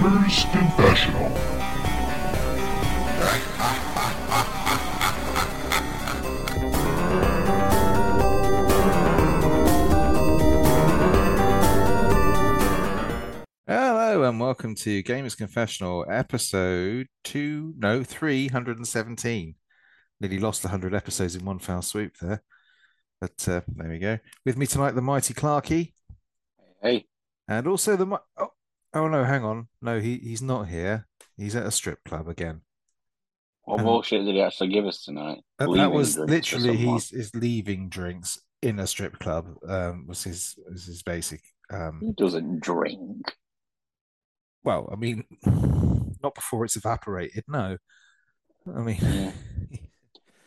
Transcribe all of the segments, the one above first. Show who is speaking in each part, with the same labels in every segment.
Speaker 1: Gamers Confessional.
Speaker 2: Hello and welcome to Gamers Confessional, episode two, no, 317. Nearly lost 100 episodes in one foul swoop there. But uh, there we go. With me tonight, the mighty Clarky,
Speaker 3: Hey,
Speaker 2: and also the. Oh, oh no, hang on. No, he, he's not here. He's at a strip club again.
Speaker 3: what
Speaker 2: And-
Speaker 3: bullshit did he actually give us tonight?
Speaker 2: That, that was literally he's is leaving drinks in a strip club. Um, was his was his basic. Um,
Speaker 3: He doesn't drink.
Speaker 2: well, I mean, not before it's evaporated. No, I mean,
Speaker 3: Yeah.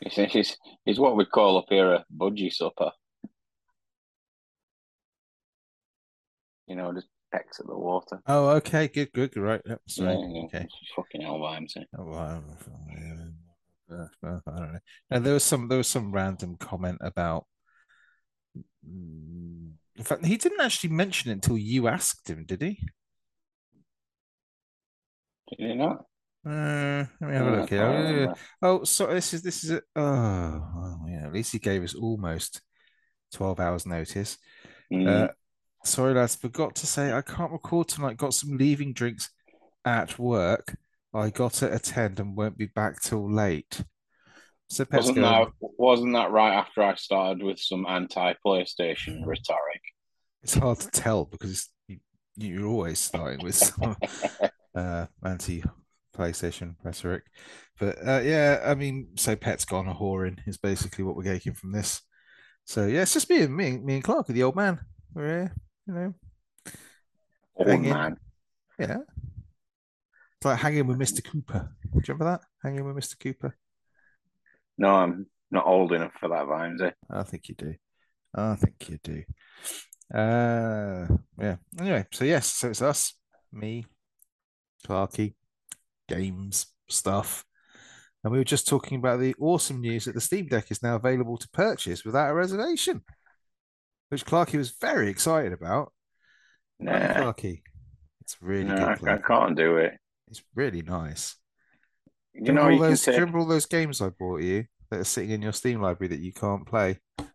Speaker 3: He's, he's, he's what we call up here a budgie supper. You know, just pecks at the water.
Speaker 2: oh, okay, good, good, good, right. Yep, sorry.
Speaker 3: Yeah, yeah.
Speaker 2: Okay.
Speaker 3: Fucking hell vibes. eh?
Speaker 2: Oh, uh, uh, I don't know. And there was some there was some random comment about. Mm, In fact, he didn't actually mention it until you asked him, did he?
Speaker 3: Did he not?
Speaker 2: Uh, let me have a
Speaker 3: Uh,
Speaker 2: look here. Uh. Oh, so this is this is a oh, well, yeah. At least he gave us almost twelve hours notice.
Speaker 3: Mm.
Speaker 2: Uh, sorry, lads, forgot to say I can't record tonight. Got some leaving drinks at work. I got to attend and won't be back till late. So Pet's
Speaker 3: wasn't
Speaker 2: going,
Speaker 3: that wasn't that right after I started with some anti PlayStation rhetoric?
Speaker 2: it's hard to tell because you're always starting with some uh, anti PlayStation rhetoric. But uh, yeah, I mean, so Pet's gone a whoring is basically what we're getting from this. So yeah, it's just me and me, me and Clark, the old man. We're here, you know.
Speaker 3: Oh
Speaker 2: Hang in.
Speaker 3: man,
Speaker 2: Yeah. It's like hanging with Mr. Cooper. Do you remember that? Hanging with Mr. Cooper?
Speaker 3: no, I'm not old enough for that, Vimesy.
Speaker 2: I think you do. I think you do. Uh yeah. Anyway, so yes, so it's us, me, Clarky, games, stuff. And we were just talking about the awesome news that the Steam Deck is now available to purchase without a reservation, which Clarky was very excited about.
Speaker 3: Nah,
Speaker 2: Clarky. It's really
Speaker 3: no,
Speaker 2: good.
Speaker 3: I, I can't do it.
Speaker 2: It's really nice.
Speaker 3: You
Speaker 2: you
Speaker 3: know,
Speaker 2: remember
Speaker 3: you
Speaker 2: those,
Speaker 3: take.
Speaker 2: remember all those games I bought you that are sitting in your Steam library that you can't play? Do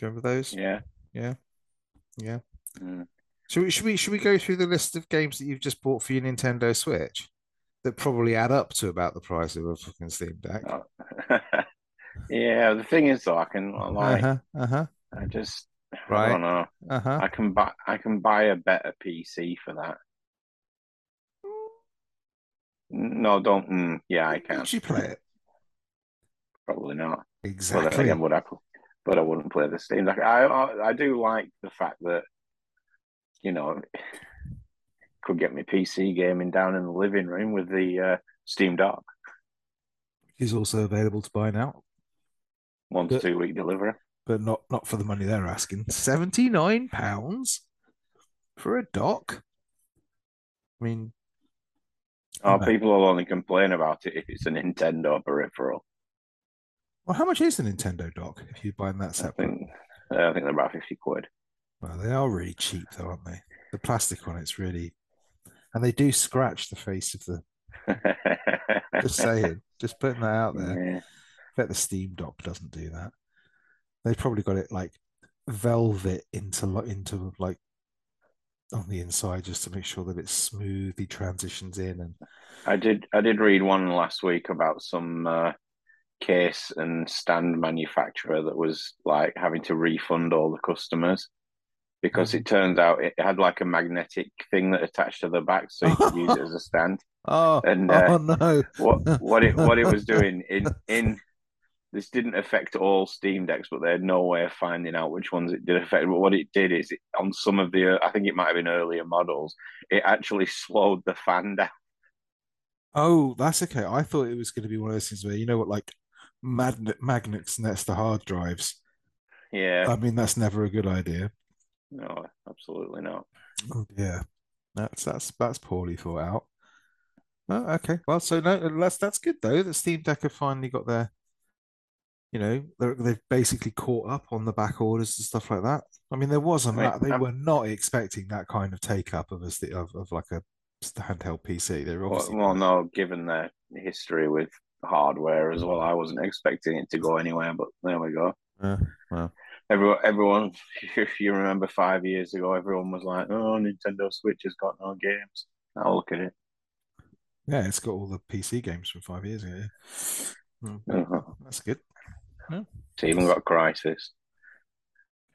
Speaker 2: you remember those?
Speaker 3: Yeah.
Speaker 2: Yeah. Yeah.
Speaker 3: Mm.
Speaker 2: Should we should we should we go through the list of games that you've just bought for your Nintendo Switch that probably add up to about the price of a fucking Steam Deck?
Speaker 3: Oh. yeah, the thing is though, I can like
Speaker 2: Uh-huh. Uh-huh.
Speaker 3: I just I don't know.
Speaker 2: Uh-huh.
Speaker 3: I can buy I can buy a better PC for that. No, don't. Mm, yeah, I can.
Speaker 2: Would you play it?
Speaker 3: Probably not. But
Speaker 2: Exactly.
Speaker 3: again, would I? But I wouldn't play the Steam. Like I, I, I do like the fact that you know could get me PC gaming down in the living room with the uh, Steam Dock.
Speaker 2: Is also available to buy now,
Speaker 3: One to two week delivery.
Speaker 2: But not not for the money they're asking. Seventy-nine pounds for a dock. I mean,
Speaker 3: Oh, people will only complain about it if it's a Nintendo peripheral.
Speaker 2: well, how much is the Nintendo dock if you're buying that
Speaker 3: I
Speaker 2: separate?
Speaker 3: think uh, I think they're about fifty quid.
Speaker 2: Well, they are really cheap, though, aren't they? The plastic on it's really, and they do scratch the face of the. Just saying, just putting that out there.
Speaker 3: Yeah.
Speaker 2: I bet the Steam Dock doesn't do that. They've probably got it like velvet into into like on the inside just to make sure that it smoothly transitions in and
Speaker 3: I did I did read one last week about some uh, case and stand manufacturer that was like having to refund all the customers because it turns out it had like a magnetic thing that attached to the back so you could use it as a stand.
Speaker 2: oh,
Speaker 3: And, uh,
Speaker 2: oh no
Speaker 3: What what it what it was doing in in this didn't affect all Steam decks, but they had no way of finding out which ones it did affect. But what it did is, it, on some of the, uh, I think it might have been earlier models, it actually slowed the fan down.
Speaker 2: oh that's okay. I thought it was going to be one of those things where you know what like magnet magnets next to hard drives.
Speaker 3: Yeah,
Speaker 2: I mean that's never a good idea.
Speaker 3: No, absolutely not.
Speaker 2: oh dear. That's that's that's poorly thought out. Oh, okay. Well so no that's that's good though that Steam Deck have finally got their you know they're, they've basically caught up on the back orders and stuff like that I mean there
Speaker 3: was a
Speaker 2: that they
Speaker 3: I'm-
Speaker 2: were not expecting that kind of take up of a of, of like a handheld PC. They're
Speaker 3: Well,
Speaker 2: obviously
Speaker 3: well, no, given their history with hardware as well, I wasn't expecting it to go anywhere, but there we go.
Speaker 2: Uh, well,
Speaker 3: Everyone, everyone, if you remember five years ago, everyone was like, "Oh, Nintendo Switch has got no games." Now look at it.
Speaker 2: yeah, it's got all the PC games from five years ago.
Speaker 3: Uh-huh.
Speaker 2: That's good.
Speaker 3: It's even got Crysis.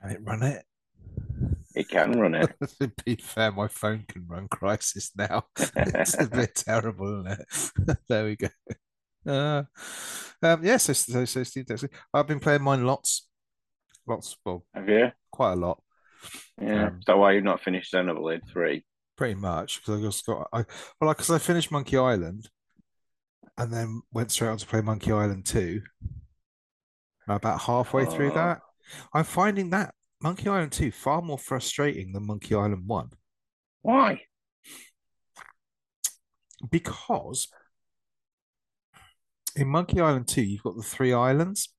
Speaker 2: Can it run it?
Speaker 3: It can run it.
Speaker 2: to be fair, my phone can run Crysis now. it's a bit terrible, isn't it? there we go. Uh, um, yeah, so, so, so Steve, Dexter. I've been playing mine lots, lots, well,
Speaker 3: Have you?
Speaker 2: quite a lot,
Speaker 3: Yeah.
Speaker 2: Um,
Speaker 3: Is that why you've not finished Xenoblade Three?
Speaker 2: pretty much. Because I just got, I well, because I finished Monkey Island, and then went straight on to play Monkey Island Two. About halfway through
Speaker 3: Oh.
Speaker 2: that, I'm finding that Monkey Island Two far more frustrating than Monkey Island One.
Speaker 3: Why?
Speaker 2: because in Monkey Island 2, you've got the three islands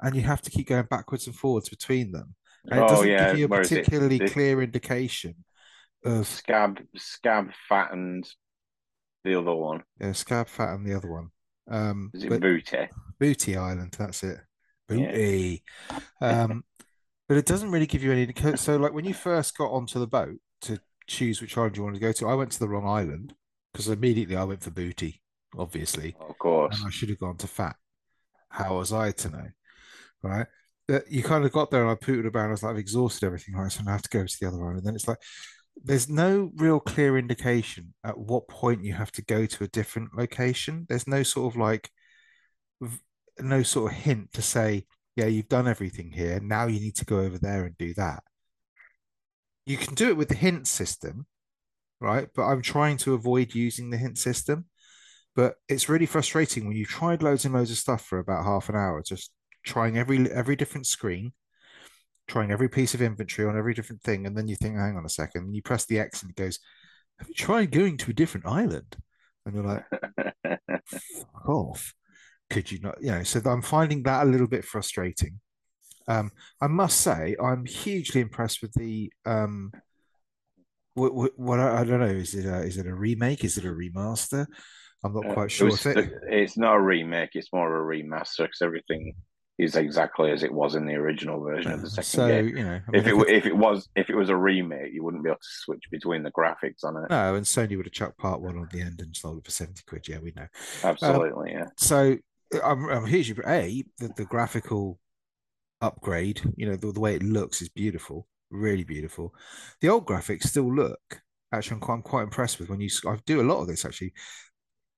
Speaker 2: and you have to keep going backwards and forwards between them. And it
Speaker 3: oh
Speaker 2: doesn't
Speaker 3: yeah.
Speaker 2: give you a
Speaker 3: Where it?
Speaker 2: particularly
Speaker 3: The
Speaker 2: clear indication of
Speaker 3: Scabb, Scabb, Phatt, and the other one.
Speaker 2: uh, Scabb Phatt and the other one. Um,
Speaker 3: Is it Booty?
Speaker 2: Booty Island, that's it.
Speaker 3: Yeah.
Speaker 2: Booty. Um, but it doesn't really give you any. So, like when you first got onto the boat to choose which island you wanted to go to, I went to the wrong island because immediately I went for Booty, obviously.
Speaker 3: Of course.
Speaker 2: and I should have gone to Phatt. How was I to know? Right. That you kind of got there and I pooted about and I was like, I've exhausted everything, right? So I have to go to the other one. And then it's like there's no real clear indication at what point you have to go to a different location. There's no sort of like no sort of hint to say, yeah, you've done everything here. Now you need to go over there and do that. You can do it with the hint system, right? But I'm trying to avoid using the hint system. But it's really frustrating when you've tried loads and loads of stuff for about half an hour, just trying every every different screen, trying every piece of inventory on every different thing, and then you think, hang on a second, and you press the X and it goes, Have you tried going to a different island? And you're like, fuck off. Could you not? You know, so I'm finding that a little bit frustrating. Um, I must say, I'm hugely impressed with the um, what, what, what I, I don't know. Is it a, is it a remake? Is it a remaster? I'm not
Speaker 3: Uh,
Speaker 2: quite
Speaker 3: it
Speaker 2: sure.
Speaker 3: was
Speaker 2: If it,
Speaker 3: it's not a remake, it's more of a remaster because everything is exactly as it was in the original version of the second
Speaker 2: so
Speaker 3: game.
Speaker 2: you know, I
Speaker 3: If
Speaker 2: mean,
Speaker 3: it
Speaker 2: if it-
Speaker 3: if it was if it was a remake, you wouldn't be able to switch between the graphics on it.
Speaker 2: no, and Sony would have chucked part one on the end and sold it for seventy quid. Yeah, we know.
Speaker 3: Absolutely, yeah.
Speaker 2: So I'm, I'm hugely a the, the graphical upgrade. You know, the, the way it looks is beautiful, really beautiful. The old graphics still look. Actually, I'm quite, I'm quite impressed with when you. I do a lot of this actually.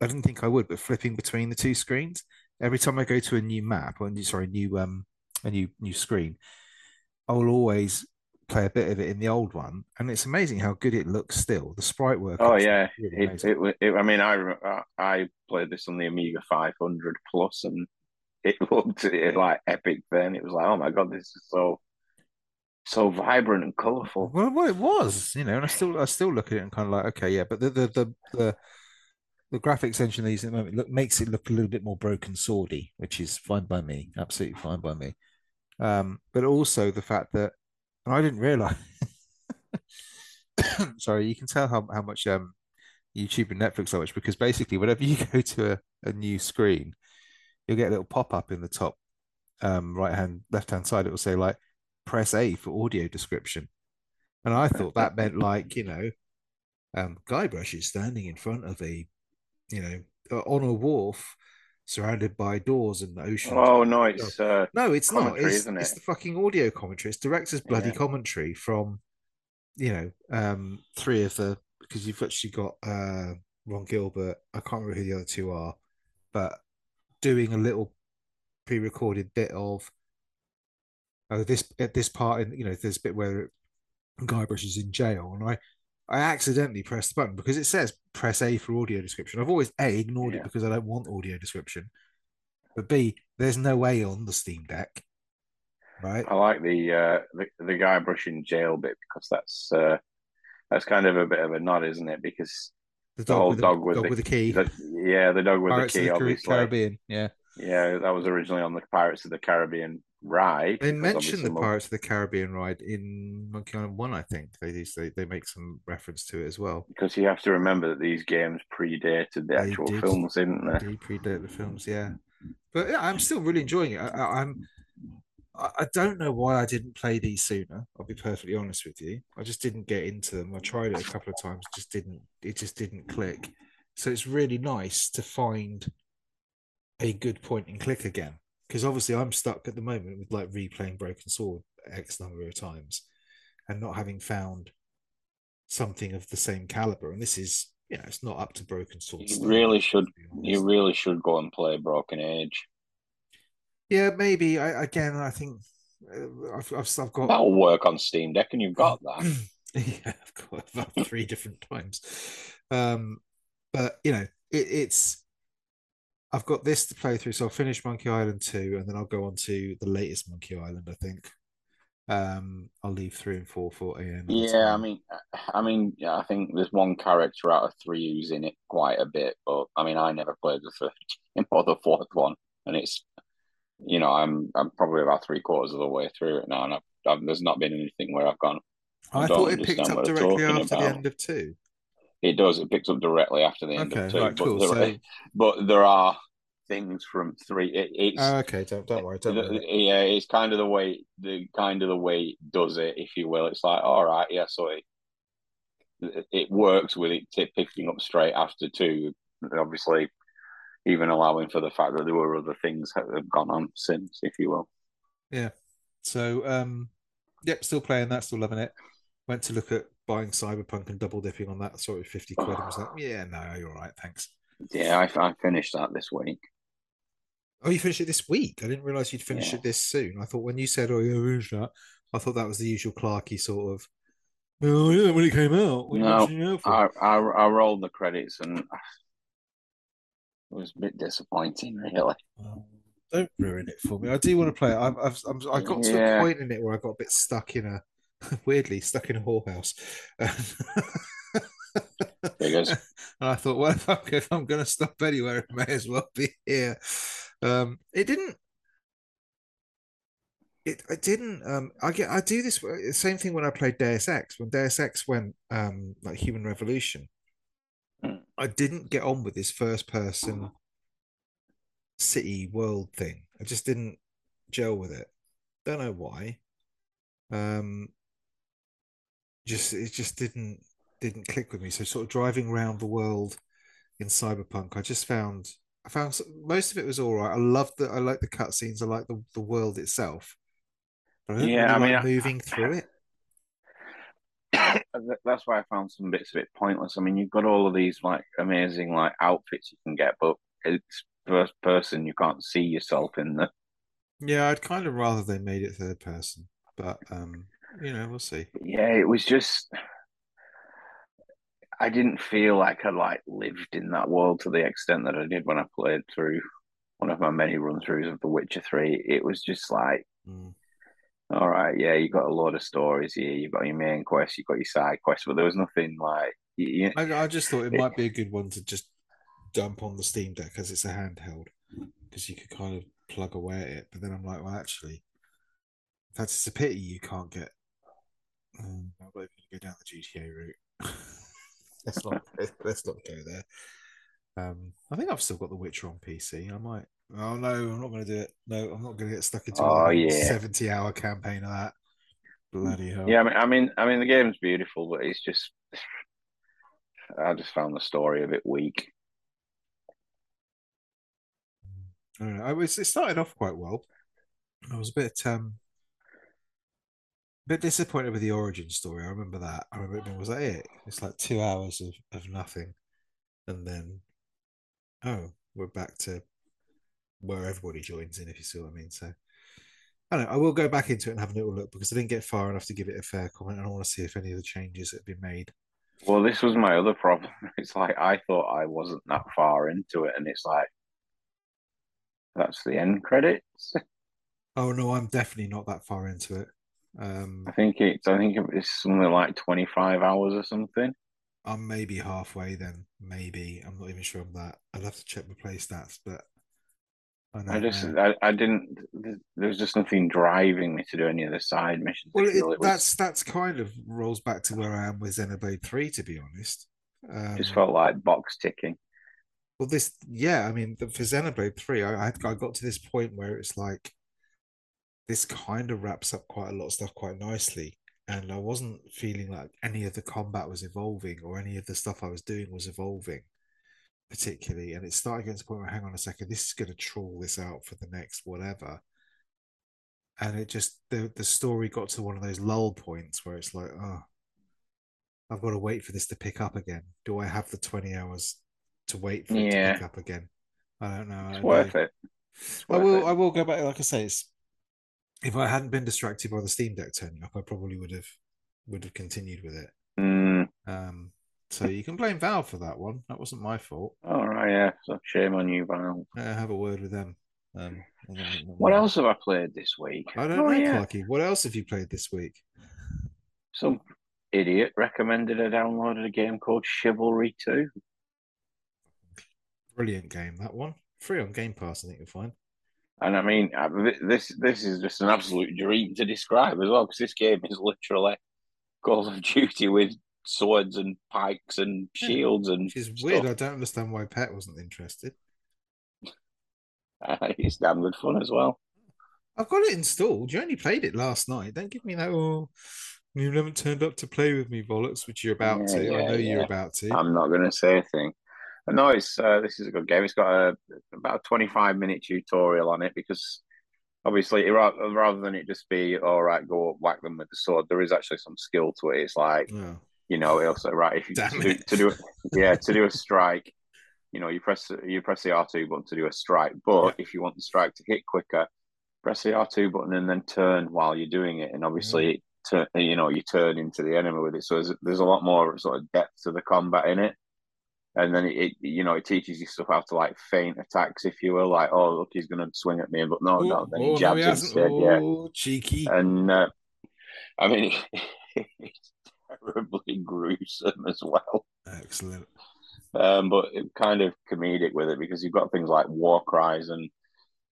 Speaker 2: I didn't think I would, but flipping between the two screens every time I go to a new map or sorry, new um a new new screen, I will always play a bit of it in the old one, and it's amazing how good it looks still. The sprite work.
Speaker 3: Oh yeah,
Speaker 2: really
Speaker 3: it, it, it, I mean, I I- played this on the Amiga 500 Plus, and it looked it, like epic. Then it was like, oh my god, this is so so vibrant and colourful.
Speaker 2: Well, well, it was, you know, and I still I still look at it and kind of like, okay, yeah, but the the the the, the graphics engine these at the moment look makes it look a little bit more broken swordy, which is fine by me, absolutely fine by me. Um, but also the fact that, and I didn't realize, sorry, you can tell how how much um YouTube and Netflix I much because basically whenever you go to a, a new screen, you'll get a little pop up in the top um right hand left hand side. It will say like press A for audio description. And I thought that meant like, you know, um, Guybrush is standing in front of a, you know, on a wharf surrounded by doors and the ocean.
Speaker 3: Oh no, it's uh,
Speaker 2: No, it's not. It's,
Speaker 3: isn't
Speaker 2: it's the fucking audio commentary. It's director's bloody
Speaker 3: Yeah.
Speaker 2: commentary from, you know, um, three of the because you've actually got uh Ron Gilbert. I can't remember who the other two are, but doing a little pre-recorded bit of oh this at this part in you know there's a bit where Guybrush is in jail, and I I accidentally pressed the button because it says press A for audio description. I've always A ignored it because I don't want audio description, but B there's no A on the Steam Deck, right?
Speaker 3: I like the uh the, the Guybrush in jail bit because that's uh that's kind of a bit of a nod, isn't it? Because
Speaker 2: The
Speaker 3: whole
Speaker 2: with the,
Speaker 3: dog with
Speaker 2: dog
Speaker 3: the-
Speaker 2: with the key.
Speaker 3: the, yeah, the dog with
Speaker 2: Pirates
Speaker 3: the
Speaker 2: of
Speaker 3: key,
Speaker 2: the
Speaker 3: obviously.
Speaker 2: Caribbean. Yeah,
Speaker 3: Yeah, that was originally on the Pirates of the Caribbean ride.
Speaker 2: They mentioned the Pirates of the Caribbean ride in Monkey Island One. I think they. They they make some reference to it as well.
Speaker 3: because you have to remember that these games predated the
Speaker 2: They
Speaker 3: actual
Speaker 2: did.
Speaker 3: films, didn't
Speaker 2: They
Speaker 3: they?
Speaker 2: do predate the films, yeah. But yeah, I'm still really enjoying it. I, I'm. I don't know why I didn't play these sooner. I'll be perfectly honest with you. I just didn't get into them. I tried it a couple of times, just didn't. It just didn't click. So it's really nice to find a good point and click again. Because obviously I'm stuck at the moment with like replaying Broken Sword X number of times and not having found something of the same caliber. And this is, you know, it's not up to Broken Sword.
Speaker 3: You really should-
Speaker 2: to be honest.
Speaker 3: You really should go and play Broken Age.
Speaker 2: Yeah, maybe. I again, I think uh, I've, I've, I've got
Speaker 3: That'll work on Steam Deck, and you've got that.
Speaker 2: yeah, I've got about three different times. Um, but you know, it, it's I've got this to play through, so I'll finish Monkey Island two, and then I'll go on to the latest Monkey Island. I think. Um, I'll leave three and four for Ian.
Speaker 3: Yeah, I mean, I mean, yeah, I think there's one character out of three who's in it quite a bit, but I mean, I never played the third or the fourth one, and it's, you know, I'm I'm probably about three quarters of the way through it now, and I've, I've, there's not been anything where I've gone.
Speaker 2: I
Speaker 3: don't
Speaker 2: thought it picked up directly after the end of two.
Speaker 3: It does. It picks up directly after the end
Speaker 2: Okay,
Speaker 3: of two,
Speaker 2: right,
Speaker 3: but
Speaker 2: cool.
Speaker 3: there,
Speaker 2: So,
Speaker 3: but there are things from three. It, it's
Speaker 2: oh, okay, don't don't worry, don't worry.
Speaker 3: yeah, it's kind of the way the kind of the way it does it, if you will. It's like, all right, yeah, so it it works with it picking up straight after two. Obviously, even allowing for the fact that there were other things that have gone on since, if you will. Yeah.
Speaker 2: So, um, yep, still playing that, still loving it. Went to look at buying Cyberpunk and double dipping on that, sort of fifty quid. I was like, yeah, no, you're all right, thanks.
Speaker 3: Yeah, I, I finished that this week.
Speaker 2: Oh, you finished it this week? I didn't realize you'd finish
Speaker 3: Yeah.
Speaker 2: it this soon. I thought when you said, "Oh, yeah, I finished that," I thought that was the usual Clarky sort of. Oh yeah, when it came out. What are you
Speaker 3: No,
Speaker 2: mentioning it out for?"
Speaker 3: I, I I rolled the credits and it was a bit disappointing, really.
Speaker 2: Don't ruin it for me. I do want to play it. I've, I've I'm, I got to a point in it where I got a bit stuck in a weirdly stuck in a whorehouse.
Speaker 3: Figures.
Speaker 2: and I thought, well, if I'm, if I'm going to stop anywhere, it may as well be here. Um, it didn't. It, I didn't. Um, I get. I do this same thing when I played Deus Ex. When Deus Ex went um, like Human Revolution,
Speaker 3: Mm.
Speaker 2: I didn't get on with this first person city world thing. I just didn't gel with it. Don't know why. Um, just it just didn't didn't click with me. So sort of driving around the world in Cyberpunk, I just found I found most of it was all right. I loved the I like the cutscenes. I like the, the world itself. But I didn't
Speaker 3: Yeah,
Speaker 2: really
Speaker 3: I
Speaker 2: like
Speaker 3: mean, I-
Speaker 2: moving through it.
Speaker 3: That's why I found some bits of it pointless. I mean, you've got all of these like amazing like outfits you can get, but it's first person. You can't see yourself in the.
Speaker 2: Yeah, I'd kind of rather they made it third person, but um, you know, we'll see.
Speaker 3: Yeah, it was just. I didn't feel like I like lived in that world to the extent that I did when I played through one of my many run throughs of The Witcher Three. It was just like,
Speaker 2: Mm.
Speaker 3: all right, yeah, you got a lot of stories here. You've got your main quest, you've got your side quest, but there was nothing like. You,
Speaker 2: I, I just thought it
Speaker 3: It-
Speaker 2: might be a good one to just dump on the Steam Deck because it's a handheld, because you could kind of plug away at it. But then I'm like, well, actually, that's a pity you can't get. Um, I'm not even gonna go down the GTA route. let's not let's not go there. Um, I think I've still got The Witcher on PC. I might. Oh no, I'm not going to do it. No, I'm not going to get stuck into
Speaker 3: Oh,
Speaker 2: a
Speaker 3: yeah.
Speaker 2: 70 hour campaign of that. Bloody hell.
Speaker 3: Yeah, I mean, I mean, I mean, the game's beautiful, but it's just, I just found the story a bit weak.
Speaker 2: I don't know. I was it started off quite well. I was a bit um a bit disappointed with the origin story. I remember that. I remember it was that it? It's like two hours of, of nothing. And then oh, we're back to where everybody joins in, if you see what I mean. So I don't know. I will go back into it and have a little look because I didn't get far enough to give it a fair comment. and I want to see if any of the changes that have been made.
Speaker 3: Well, this was my other problem. It's like I thought I wasn't that far into it, and it's like that's the end credits.
Speaker 2: Oh no, I'm definitely not that far into it. Um
Speaker 3: I think it's, I think it's something like twenty five hours or something.
Speaker 2: I'm maybe halfway then. Maybe. I'm not even sure on that. I'd have to check my play stats, but
Speaker 3: I, I just I, I, didn't. There was just nothing driving me to do any of the side missions.
Speaker 2: Well, it, it was, that's that's kind of rolls back to where I am with Xenoblade Three, to be honest.
Speaker 3: Um, just felt like box ticking.
Speaker 2: Well, this yeah, I mean, for Xenoblade Three, I I got to this point where it's like this kind of wraps up quite a lot of stuff quite nicely, and I wasn't feeling like any of the combat was evolving or any of the stuff I was doing was evolving particularly, and it started getting to the point where, hang on a second, this is going to trawl this out for the next whatever. And it just the the story got to one of those lull points where it's like, oh, I've got to wait for this to pick up again. Do I have the twenty hours to wait for yeah. it to pick up again? I don't know.
Speaker 3: It's worth it.
Speaker 2: It's worth I will. It. I will go back. Like I say, it's if I hadn't been distracted by the Steam Deck turning up, I probably would have would have continued with it.
Speaker 3: Mm.
Speaker 2: Um, so you can blame Valve for that one. That wasn't my fault.
Speaker 3: All right, yeah. So shame on you, Valve.
Speaker 2: Yeah, have a word with them. Um,
Speaker 3: what else have I played this week?
Speaker 2: I don't oh, know, yeah. Clarky. What else have you played this week?
Speaker 3: Some idiot recommended I downloaded a game called Chivalry 2.
Speaker 2: Brilliant game, that one. Free on Game Pass, I think you'll find.
Speaker 3: And I mean, uh, this this is just an absolute dream to describe as well, because this game is literally Call of Duty with swords and pikes and shields and.
Speaker 2: Which is stuff. weird. I don't understand why Pet wasn't interested.
Speaker 3: It's damn good fun as well.
Speaker 2: I've got it installed. You only played it last night. Don't give me that. Oh, you haven't turned up to play with me, bollocks, which you're about yeah, to. Yeah, I know yeah. you're about to.
Speaker 3: I'm not going to say a thing. No, it's uh, this is a good game. It's got a about a 25 minute tutorial on it because obviously rather than it just be all right, go whack them with the sword, there is actually some skill to it. It's like yeah you know, also right if you to do, to do yeah to do a strike, you know, you press you press the R two button to do a strike. But yeah. if you want the strike to hit quicker, press the R two button and then turn while you're doing it. And obviously, mm. you know, you turn into the enemy with it. So there's, there's a lot more sort of depth to the combat in it. And then it, it, you know, it teaches you stuff how to like feint attacks, if you will. Like, oh, look, he's going to swing at me, but no, Ooh, no, then he jabs no, he instead.
Speaker 2: Oh, yeah, cheeky.
Speaker 3: And uh, I mean, it's terribly gruesome as well.
Speaker 2: Excellent.
Speaker 3: Um, but it's kind of comedic with it because you've got things like war cries and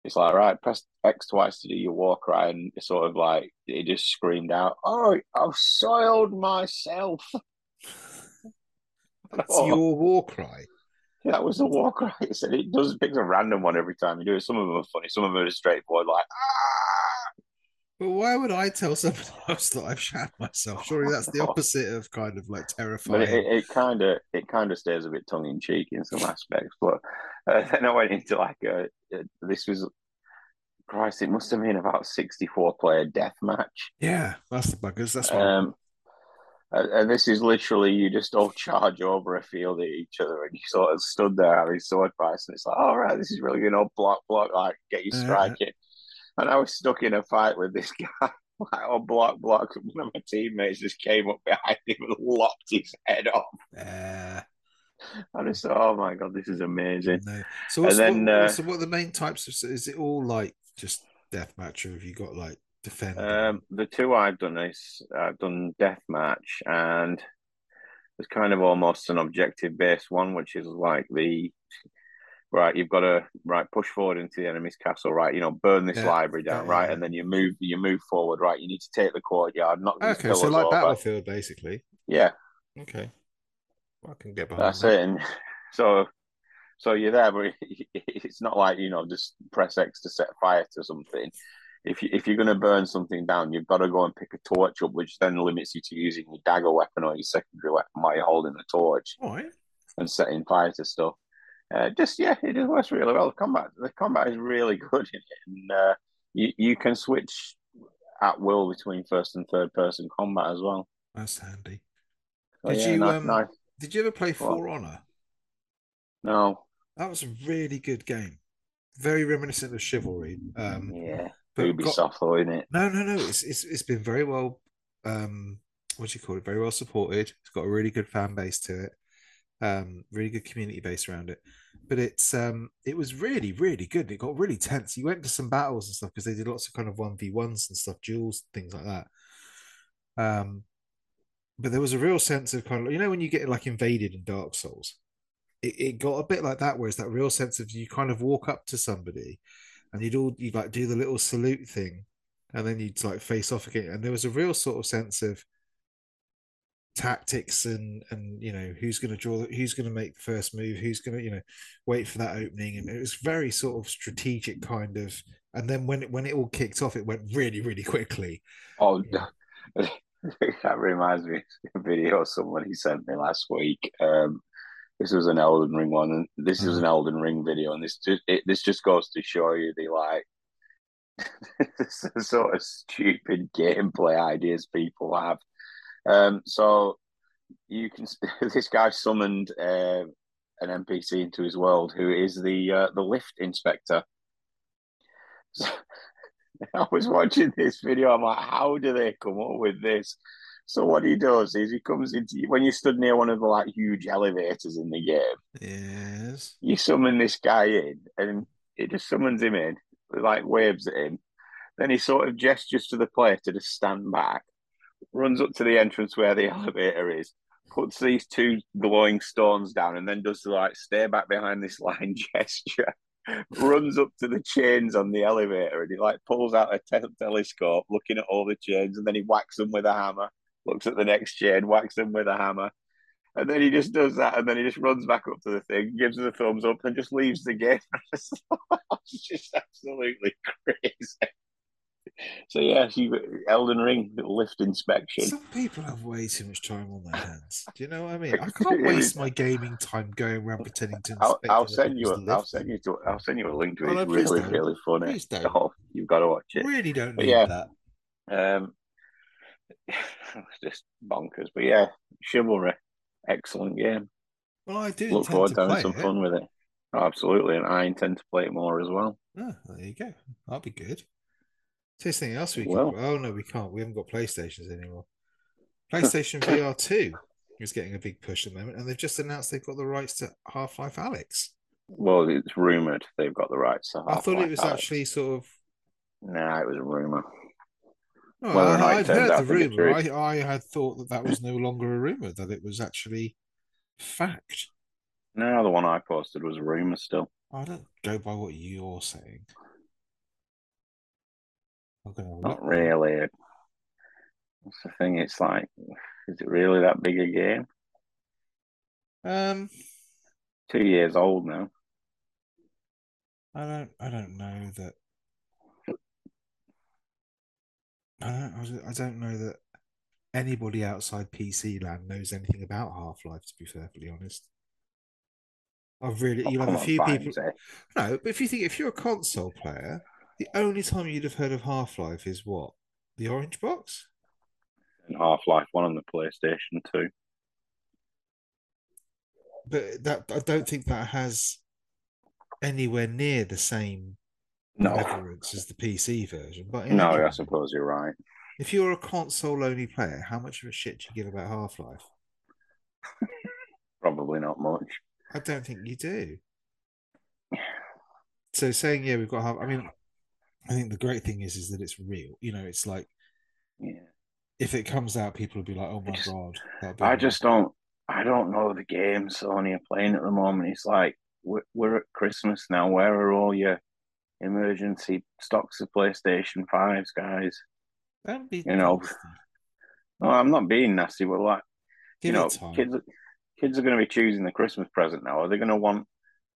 Speaker 3: it's like right, press X twice to do your war cry, and it's sort of like it just screamed out, "Oh, I've soiled myself."
Speaker 2: That's oh. your war cry.
Speaker 3: Yeah, that was the war cry. It said it does picks a random one every time you do it. Some of them are funny, some of them are straightforward, like ah.
Speaker 2: But why would I tell somebody else that I've shat myself? Surely that's the opposite of kind of like terrifying.
Speaker 3: But it kind of it kind of stays a bit tongue in cheek in some aspects. But uh, then I went into like a, a, this was Christ, it must have been about sixty four player death match.
Speaker 2: Yeah, that's the buggers. That's
Speaker 3: what um, and this is literally you just all charge over a field at each other, and you sort of stood there having sword fights, and it's like, all right, this is really good. Know, block, block, like get you striking. Uh, and I was stuck in a fight with this guy. Like, oh, block, block. One of my teammates just came up behind him and lopped his head off.
Speaker 2: Uh,
Speaker 3: I just thought, oh my god, this is amazing. No.
Speaker 2: So, then, what, uh, so what are the main types of? Is it all like just deathmatch, or have you got like defend?
Speaker 3: Um, the two I've done is I've done deathmatch, and it's kind of almost an objective based one, which is like the right, you've got to right push forward into the enemy's castle, right? You know, burn this yeah, library down, yeah, right, yeah. and then you move, you move forward, right? You need to take the courtyard, not
Speaker 2: okay. So like over. battlefield, basically.
Speaker 3: Yeah.
Speaker 2: Okay. Well, I can get behind.
Speaker 3: That's that. it. And so, so you're there, but it's not like you know just press X to set fire to something. If you if you're going to burn something down, you've got to go and pick a torch up, which then limits you to using your dagger weapon or your secondary weapon while you're holding the torch.
Speaker 2: Right.
Speaker 3: And setting fire to stuff uh, just yeah, it just works really well. The combat, the combat is really good in it, and uh, you you can switch at will between first and third person combat as well.
Speaker 2: That's handy. did yeah, you nice, um, nice. did you ever play For what? Honor?
Speaker 3: No.
Speaker 2: That was a really good game. Very reminiscent of Chivalry. Um,
Speaker 3: yeah, Ubisoft, though, isn't it?
Speaker 2: No, no, no. It's it's it's been very well. Um, what do you call it? Very well supported. It's got a really good fan base to it um, really good community base around it. But it's um, it was really really good. It got really tense. You went to some battles and stuff because they did lots of kind of one v ones and stuff, duels, things like that. Um, but there was a real sense of kind of you know when you get like invaded in Dark Souls, it, it got a bit like that, where it's that real sense of you kind of walk up to somebody and you'd all you'd like do the little salute thing, and then you'd like face off again, and there was a real sort of sense of tactics and and you know who's going to draw who's going to make the first move who's going to you know wait for that opening and it was very sort of strategic kind of and then when it when it all kicked off it went really really quickly
Speaker 3: oh yeah. that reminds me of a video somebody sent me last week um this was an Elden Ring one, and this is an uh-huh. Elden Ring video, and this just it, this just goes to show you the like the sort of stupid gameplay ideas people have. Um, so you can this guy summoned uh, an NPC into his world who is the uh, the lift inspector. So, I was watching this video. I'm like, how do they come up with this? So what he does is he comes into when you stood near one of the like huge elevators in the game.
Speaker 2: Yes.
Speaker 3: You summon this guy in, and it just summons him in, like waves at him. Then he sort of gestures to the player to just stand back, runs up to the entrance where the elevator is, puts these two glowing stones down, and then does the like stay back behind this line gesture. runs up to the chains on the elevator and he like pulls out a te- telescope looking at all the chains and then he whacks them with a hammer looks at the next chain, whacks him with a hammer. And then he just does that, and then he just runs back up to the thing, gives it a thumbs up, and just leaves the game. it's just absolutely crazy. So yeah, you Elden Ring lift inspection.
Speaker 2: Some people have way too much time on their hands. Do you know what I mean? I can't waste my gaming time going around pretending to.
Speaker 3: I'll, I'll send you. A, I'll send you. To, I'll send you a link to it. Oh, it's really, don't. really funny. Oh, you've got to watch it.
Speaker 2: Really don't need yeah,
Speaker 3: that. Um, just bonkers. But yeah, chivalry, excellent game.
Speaker 2: Well, I do
Speaker 3: look forward to, having some fun with it. Oh, absolutely, and I intend to play it more as well.
Speaker 2: Oh, there you go. That'd be good. Is there anything else we can? Well, oh no, we can't. We haven't got PlayStations anymore. PlayStation VR two is getting a big push at the moment, and they've just announced they've got the rights to Half Life Alyx.
Speaker 3: Well, it's rumored they've got the rights to
Speaker 2: I thought it was Alyx. actually sort of.
Speaker 3: Nah, it was a rumor.
Speaker 2: Oh, I, I'd heard the rumor. I, I had thought that that was no longer a rumor; that it was actually fact.
Speaker 3: No, the one I posted was a rumor still.
Speaker 2: I don't go by what you're saying.
Speaker 3: Not really. What's the thing? It's like, is it really that big a game?
Speaker 2: Um,
Speaker 3: two years old now.
Speaker 2: I don't. I don't know that Uh, I don't, I don't know that anybody outside PC land knows anything about Half Life. To be perfectly honest, I've really oh, you have a few people. No, but if you think if you're a console player, the only time you'd have heard of Half Life is what the Orange Box
Speaker 3: and Half Life One on the PlayStation Two.
Speaker 2: But that I don't think that has anywhere near the same
Speaker 3: no.
Speaker 2: reverence as the PC version. But
Speaker 3: no, I suppose you're right.
Speaker 2: If you're a console only player, how much of a shit do you give about Half Life?
Speaker 3: Probably not much.
Speaker 2: I don't think you do. So saying yeah, we've got half. I mean, I think the great thing is is that it's real. You know, it's like
Speaker 3: yeah.
Speaker 2: If it comes out, people will be like, "Oh my
Speaker 3: just,
Speaker 2: god!"
Speaker 3: I just don't. I don't know the games Sony are playing at the moment. It's like we're, we're at Christmas now. Where are all your emergency stocks of PlayStation 5s, guys.
Speaker 2: Don't be
Speaker 3: you know. No, I'm not being nasty, but like Give you know, kids kids are going to be choosing the Christmas present now. Are they going to want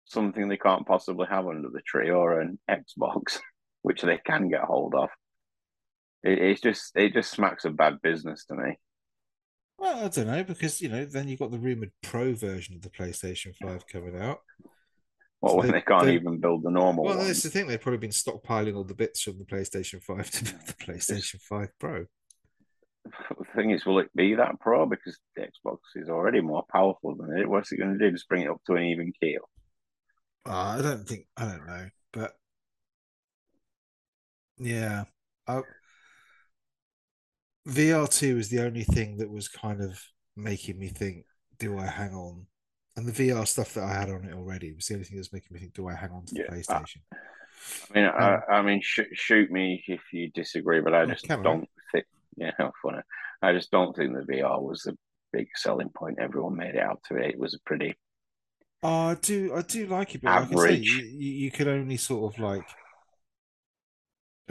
Speaker 3: something they can't possibly have under the tree or an Xbox, which they can get hold of? It, it's just it just smacks of bad business to me.
Speaker 2: Well, I don't know because you know then you've got the rumored Pro version of the PlayStation Five coming out,
Speaker 3: well, when they, they can't they, even build the normal.
Speaker 2: Well, that's the thing. They've probably been stockpiling all the bits from the PlayStation Five to build the PlayStation Five Pro.
Speaker 3: The thing is, will it be that pro? Because the Xbox is already more powerful than it. What's it going to do? Just bring it up to an even keel?
Speaker 2: Uh, I don't think. I don't know, but yeah, I, VR two is the only thing that was kind of making me think: Do I hang on and the VR stuff that I had on it already was the only thing that's making me think, do I hang on to yeah, the PlayStation?
Speaker 3: I mean, um, I, I, mean, sh- shoot me if you disagree, but I oh, just don't think. Yeah, funny. I just don't think the VR was the big selling point. Everyone made it out to it. It was a pretty.
Speaker 2: Oh, I do, I do like it, but average. Like say, you, you could only sort of like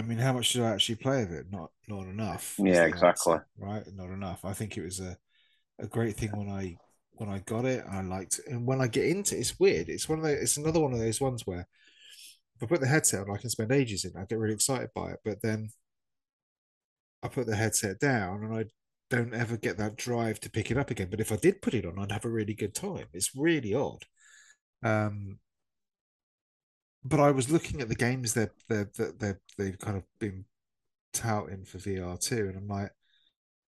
Speaker 2: I mean, how much did I actually play of it? Not not enough.
Speaker 3: Yeah, exactly.
Speaker 2: answer, right? Not enough. I think it was a, a great thing when I when I got it. I liked. And when I get into it, it's weird. It's one of those it's another one of those ones where if I put the headset on, I can spend ages in. I get really excited by it. But then I put the headset down and I don't ever get that drive to pick it up again. But if I did put it on, I'd have a really good time. It's really odd. Um, but I was looking at the games that they they they they've kind of been touting for VR two, and I'm like,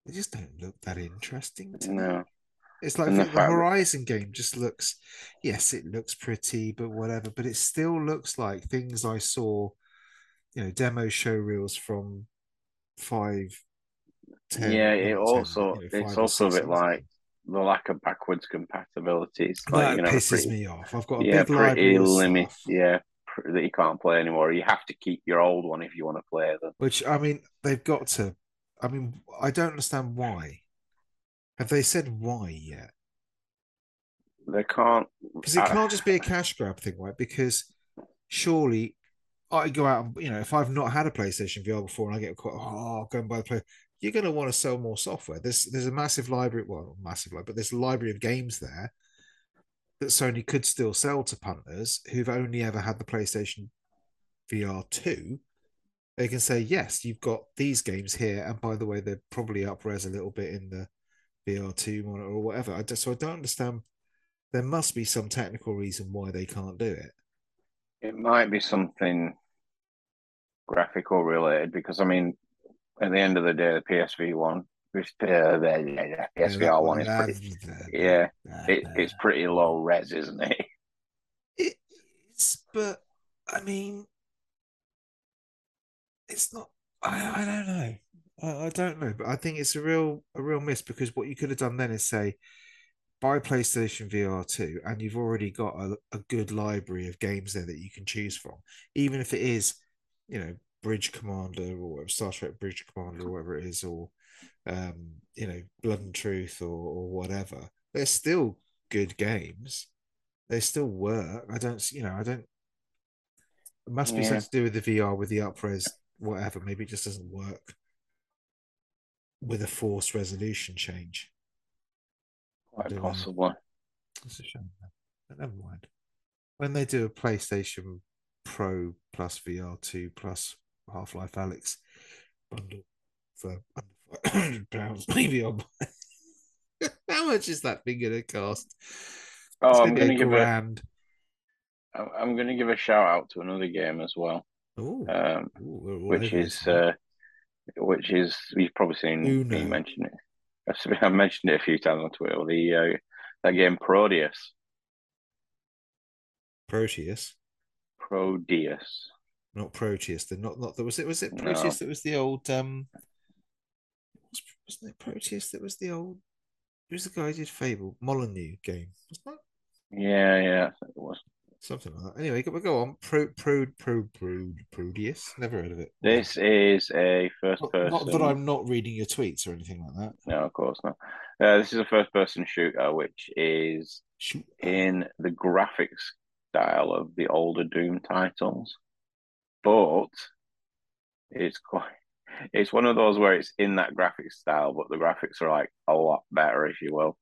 Speaker 2: they just don't look that interesting to me. It's like
Speaker 3: the
Speaker 2: the, the
Speaker 3: fact that-
Speaker 2: Horizon game just looks, yes, it looks pretty, but whatever. But it still looks like things I saw, you know, demo show reels from five, ten.
Speaker 3: yeah.
Speaker 2: not
Speaker 3: It
Speaker 2: 10,
Speaker 3: also
Speaker 2: you know,
Speaker 3: it's also a bit like the lack of backwards compatibility. It's like
Speaker 2: that
Speaker 3: you a
Speaker 2: pisses
Speaker 3: pretty,
Speaker 2: me off. I've got a
Speaker 3: yeah,
Speaker 2: big
Speaker 3: pretty limit,
Speaker 2: stuff,
Speaker 3: yeah, that you can't play anymore. You have to keep your old one if you want to play them.
Speaker 2: which I mean, they've got to. I mean, I don't understand why. Have they said why yet?
Speaker 3: They can't.
Speaker 2: Because it can't just be a cash grab thing, right? Because surely I go out and you know, if I've not had a PlayStation VR before and I get quite, oh, I'll go and buy the play, you're going to want to sell more software. There's there's a massive library, well, massive library, but there's a library of games there that Sony could still sell to punters who've only ever had the PlayStation VR two. They can say, yes, you've got these games here, and by the way, they're probably up res a little bit in the VR two monitor or whatever. I just, so I don't understand. There must be some technical reason why they can't do it.
Speaker 3: It might be something graphical related because I mean, at the end of the day, the PSV one, which uh, the PSVR one is pretty. Yeah, it, it's pretty low res, isn't it?
Speaker 2: It's, but I mean, it's not. I, I don't know. I, I don't know, but I think it's a real a real miss because what you could have done then is say, buy PlayStation VR two, and you've already got a, a good library of games there that you can choose from, even if it is, you know, Bridge Commander or Star Trek Bridge Commander or whatever it is, or um, you know, Blood and Truth or or whatever. They're still good games. They still work. I don't, you know, I don't. It must be
Speaker 3: Yeah.
Speaker 2: something to do with the VR, with the upres, whatever. Maybe it just doesn't work with a forced resolution change.
Speaker 3: Quite
Speaker 2: It's a shame. But never mind. When they do a PlayStation Pro plus VR two plus Half Life Alyx bundle for under five hundred pounds, maybe I'll buy. How much is that thing going to cost?
Speaker 3: Oh,
Speaker 2: It's
Speaker 3: I'm going to
Speaker 2: a
Speaker 3: give a,
Speaker 2: grand.
Speaker 3: I'm- I'm going to give a shout out to another game as well,
Speaker 2: Ooh,
Speaker 3: um,
Speaker 2: ooh,
Speaker 3: which is uh, which is you've probably seen me
Speaker 2: Uno.
Speaker 3: mention it. I've I've mentioned it a few times on Twitter. The uh, that game Proteus,
Speaker 2: Proteus,
Speaker 3: Proteus.
Speaker 2: not Proteus. The not not that was it. Was it
Speaker 3: No.
Speaker 2: Proteus that was the old um? was- Wasn't it Proteus that was the old? Who's the guy who did Fable Molyneux game? Wasn't that
Speaker 3: Yeah, yeah, I think it was.
Speaker 2: Something like that? Anyway, go, go on. Pro Pro Pro Pro Prodeus. Never heard of it.
Speaker 3: This is a first
Speaker 2: Not,
Speaker 3: person.
Speaker 2: not that I'm not reading your tweets or anything like that.
Speaker 3: No, of course not. Uh, this is a first person shooter, which is
Speaker 2: Shoot.
Speaker 3: in the graphics style of the older Doom titles, but it's quite. It's one of those where it's in that graphics style, but the graphics are like a lot better, if you will.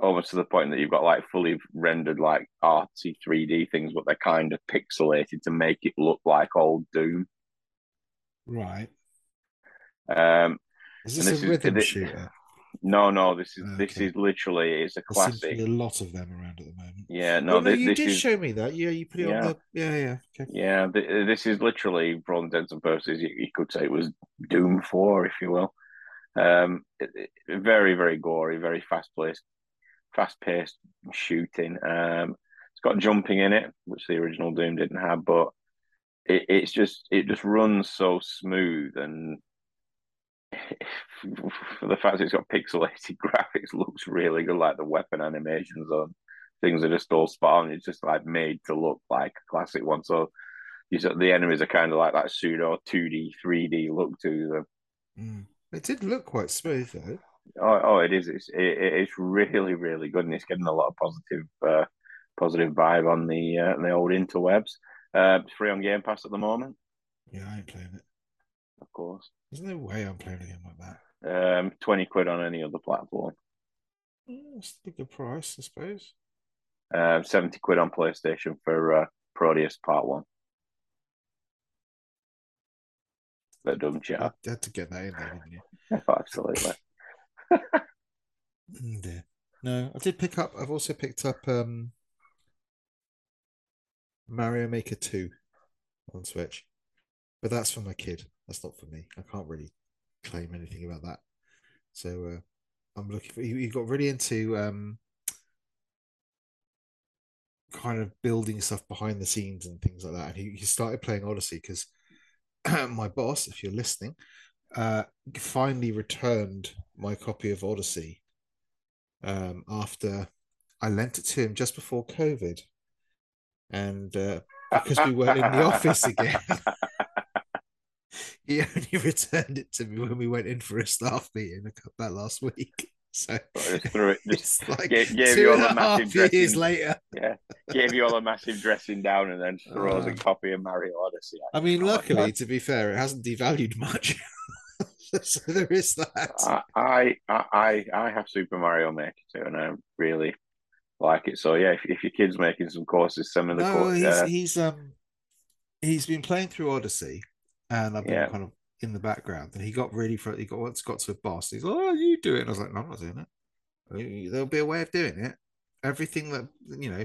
Speaker 3: Almost to the point that you've got like fully rendered, like artsy 3D things, but they're kind of pixelated to make it look like old Doom.
Speaker 2: Right.
Speaker 3: Um,
Speaker 2: Is this,
Speaker 3: this
Speaker 2: a
Speaker 3: is-
Speaker 2: rhythm
Speaker 3: it-
Speaker 2: shooter?
Speaker 3: no, no, this is this is literally it's a
Speaker 2: There seems to
Speaker 3: classic.
Speaker 2: a lot of them around at the moment.
Speaker 3: Yeah, no,
Speaker 2: Oh, no,
Speaker 3: thi-
Speaker 2: you
Speaker 3: this
Speaker 2: did
Speaker 3: is
Speaker 2: show me that. Yeah, you put it on
Speaker 3: Yeah.
Speaker 2: the. Yeah, yeah. Okay.
Speaker 3: Yeah, th- this is literally, for all intents and purposes, you, you could say it was Doom 4, if you will. Um, it, it- very, very gory, very fast paced, fast paced shooting. Um, it's got jumping in it, which the original Doom didn't have, but it, it's just it just runs so smooth and for the fact it's got pixelated graphics looks really good like the weapon animations on things are just all spot on it's just like made to look like a classic one so you said the enemies are kind of like that pseudo 2d 3d look to them
Speaker 2: Mm. It did look quite smooth though.
Speaker 3: Oh, oh it is it's it, it's really really good and it's getting a lot of positive uh, positive vibe on the uh, the old interwebs uh, it's free on game pass at the moment
Speaker 2: Yeah, I ain't playing it.
Speaker 3: Of course.
Speaker 2: There's no way I'm playing a game like that.
Speaker 3: Um, twenty quid on any other platform.
Speaker 2: Mm, It's a good price, I suppose.
Speaker 3: Um, seventy quid on PlayStation for uh, Proteus Part One. Of dumb chat.
Speaker 2: had to get that in there, didn't you?
Speaker 3: Absolutely.
Speaker 2: Mm, dear. No, I did pick up. I've also picked up um Mario Maker 2 on Switch, but that's for my kid. That's not for me. I can't really claim anything about that. So uh, I'm looking for. He, he got really into um kind of building stuff behind the scenes and things like that, and he, he started playing Odyssey because my boss, if you're listening, uh, finally returned my copy of Odyssey um, after I lent it to him just before COVID. And uh, because we weren't in the office again, he only returned it to me when we went in for a staff meeting about last week. So
Speaker 3: threw it- just
Speaker 2: like
Speaker 3: gave- gave you all a
Speaker 2: a
Speaker 3: massive
Speaker 2: half years
Speaker 3: dressing-
Speaker 2: later.
Speaker 3: yeah, gave you all a massive dressing down and then throws a
Speaker 2: Uh,
Speaker 3: copy of Mario Odyssey. at
Speaker 2: I mean,
Speaker 3: Oh
Speaker 2: luckily, to be fair, it hasn't devalued much. so there is that.
Speaker 3: I, I I I have Super Mario Maker too, and I really like it. So yeah, if, if your kid's making some courses, some of the
Speaker 2: no,
Speaker 3: course,
Speaker 2: he's
Speaker 3: uh,
Speaker 2: he's um he's been playing through Odyssey, and I've been
Speaker 3: Yeah.
Speaker 2: kind of in the background. And he got really fr- he got once got to a boss. He's like, "Oh, you do it." And I was like, "No, I'm not doing it. There'll be a way of doing it. Everything that you know."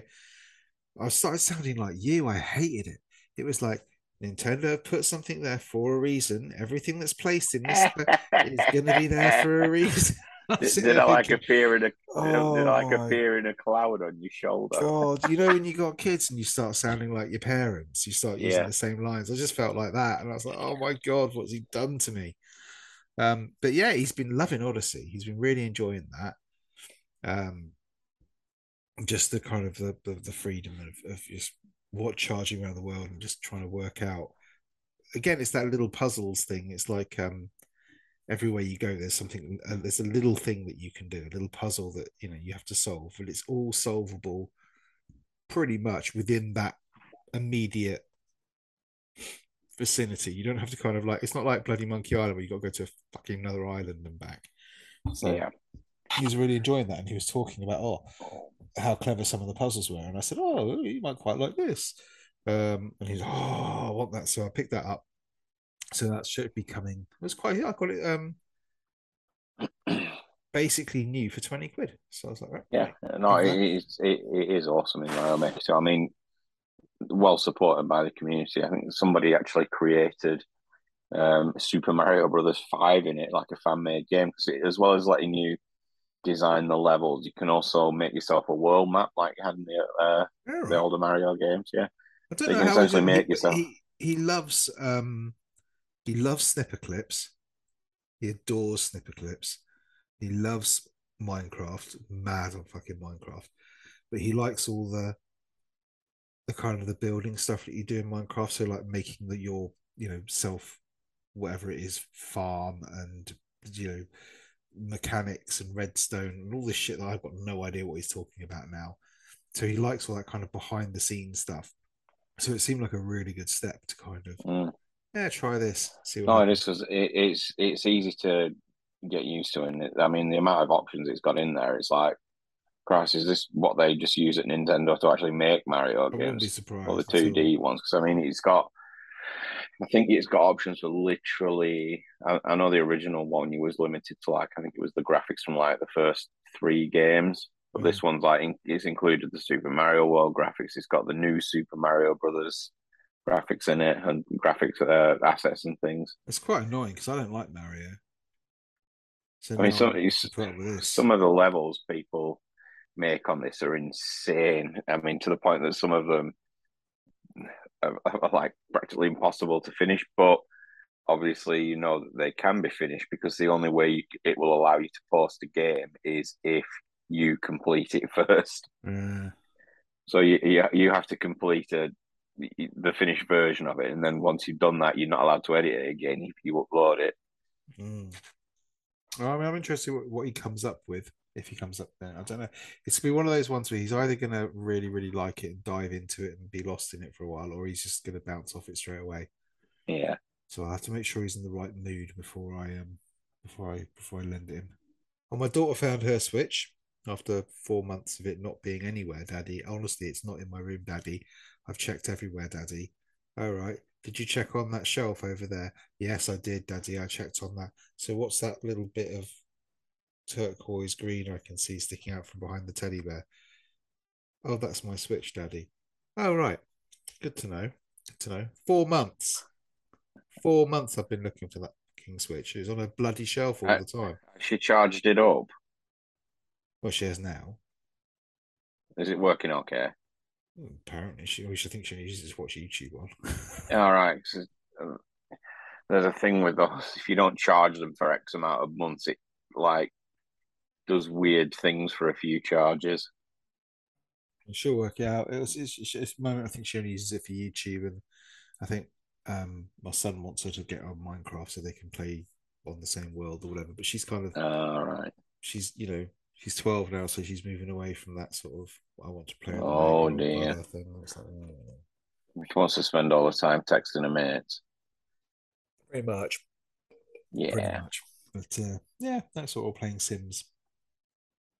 Speaker 2: I started sounding like you. I hated it. It was like Nintendo have put something there for a reason. Everything that's placed in this is going to be there for a reason.
Speaker 3: Did, did I like
Speaker 2: thinking,
Speaker 3: appear in a did I like
Speaker 2: Oh,
Speaker 3: appear in a cloud on your shoulder?
Speaker 2: God, you know when you got kids and you start sounding like your parents, you start using
Speaker 3: Yeah.
Speaker 2: the same lines. I just felt like that, and I was like, "Oh my God, what's he done to me?" Um, but yeah, he's been loving Odyssey. He's been really enjoying that. Um, just the kind of the the, the freedom of, of just what charging around the world and just trying to work out. Again, it's that little puzzles thing. It's like um, everywhere you go, there's something. Uh, there's a little thing that you can do, a little puzzle that you know you have to solve, but it's all solvable pretty much within that immediate vicinity. You don't have to kind of like it's not like bloody Monkey Island where you got to go to a fucking another island and back. So
Speaker 3: Yeah.
Speaker 2: he was really enjoying that, and he was talking about oh how clever some of the puzzles were, and I said oh you might quite like this, um, and he's oh I want that, so I picked that up. So that should be coming. It was quite. I got it um basically new for twenty quid. So I was like, right,
Speaker 3: Yeah, no, it is it, it is awesome in Maker. So I mean, well supported by the community. I think somebody actually created um, Super Mario Brothers Five in it, like a fan made game, because as well as letting you design the levels, you can also make yourself a world map like you had in the uh,
Speaker 2: All
Speaker 3: the older Mario games. Yeah,
Speaker 2: I don't
Speaker 3: So you can
Speaker 2: how he,
Speaker 3: essentially
Speaker 2: did-
Speaker 3: make yourself-
Speaker 2: he he loves um he loves Snipperclips. He adores Snipperclips. He loves Minecraft. Mad on fucking Minecraft. But he likes all the the kind of the building stuff that you do in Minecraft. So like making the your you know self whatever it is farm and you know mechanics and redstone and all this shit that I've got no idea what he's talking about now. So he likes all that kind of behind the scenes stuff. So it seemed like a really good step to kind of
Speaker 3: Mm.
Speaker 2: yeah try this see what
Speaker 3: no, it
Speaker 2: happens.
Speaker 3: is because it, it's it's easy to get used to, and I mean the amount of options it's got in there. It's like, Christ, is this what they just use at Nintendo to actually make Mario
Speaker 2: I
Speaker 3: games?
Speaker 2: surprised.
Speaker 3: or the two D ones because I mean it's got I think it's got options for literally I, I know the original one you was limited to like I think it was the graphics from like the first three games but this one's like in, it's included the Super Mario World graphics it's got the new Super Mario Brothers graphics in it and graphics uh, assets and things
Speaker 2: It's quite annoying because I don't like Mario. So
Speaker 3: I mean some
Speaker 2: I'm
Speaker 3: it's,
Speaker 2: to put up with this.
Speaker 3: some of the levels people make on this are insane I mean to the point that some of them are, are like practically impossible to finish. But obviously, you know that they can be finished because the only way you, it will allow you to post a game is if you complete it first.
Speaker 2: Yeah.
Speaker 3: So you you, you have to complete a, the finished version of it, and then once you've done that, you're not allowed to edit it again if you upload it.
Speaker 2: Mm. Well, I mean, I'm interested what, what he comes up with if he comes up there. I don't know. It's gonna be one of those ones where he's either gonna really, really like it and dive into it and be lost in it for a while, or he's just gonna bounce off it straight away.
Speaker 3: Yeah.
Speaker 2: So I have to make sure he's in the right mood before I um before I before I lend him. And my daughter found her Switch after four months of it not being anywhere, Daddy. Honestly, it's not in my room, Daddy. I've checked everywhere, Daddy. All right. Did you check on that shelf over there? Yes, I did, Daddy. I checked on that. So what's that little bit of turquoise green I can see sticking out from behind the teddy bear? Oh, that's my Switch, Daddy. Oh, right. Good to know. Good to know. Four months. Four months I've been looking for that King Switch. It was on a bloody shelf all
Speaker 3: I-
Speaker 2: the time.
Speaker 3: She charged it up.
Speaker 2: Well, she has now.
Speaker 3: Is it working okay?
Speaker 2: Apparently, she. We should think she uses to watch YouTube on.
Speaker 3: All right. 'cause, uh, there's a thing with those. If you don't charge them for X amount of months, it like does weird things for a few charges.
Speaker 2: She'll work it out. It was, it's, it's, it's the moment I think she only uses it for YouTube, and I think um my son wants her to get on Minecraft so they can play on the same world or whatever. But she's kind of
Speaker 3: All right.
Speaker 2: she's you know she's twelve now, so she's moving away from that sort of I want to play. on the
Speaker 3: Oh,
Speaker 2: Lego
Speaker 3: dear.
Speaker 2: brother Thing. It's like, oh.
Speaker 3: She wants to spend all the time texting her mates.
Speaker 2: Pretty much. Yeah. Pretty
Speaker 3: Yeah.
Speaker 2: much. But uh, yeah, that's sort of playing Sims.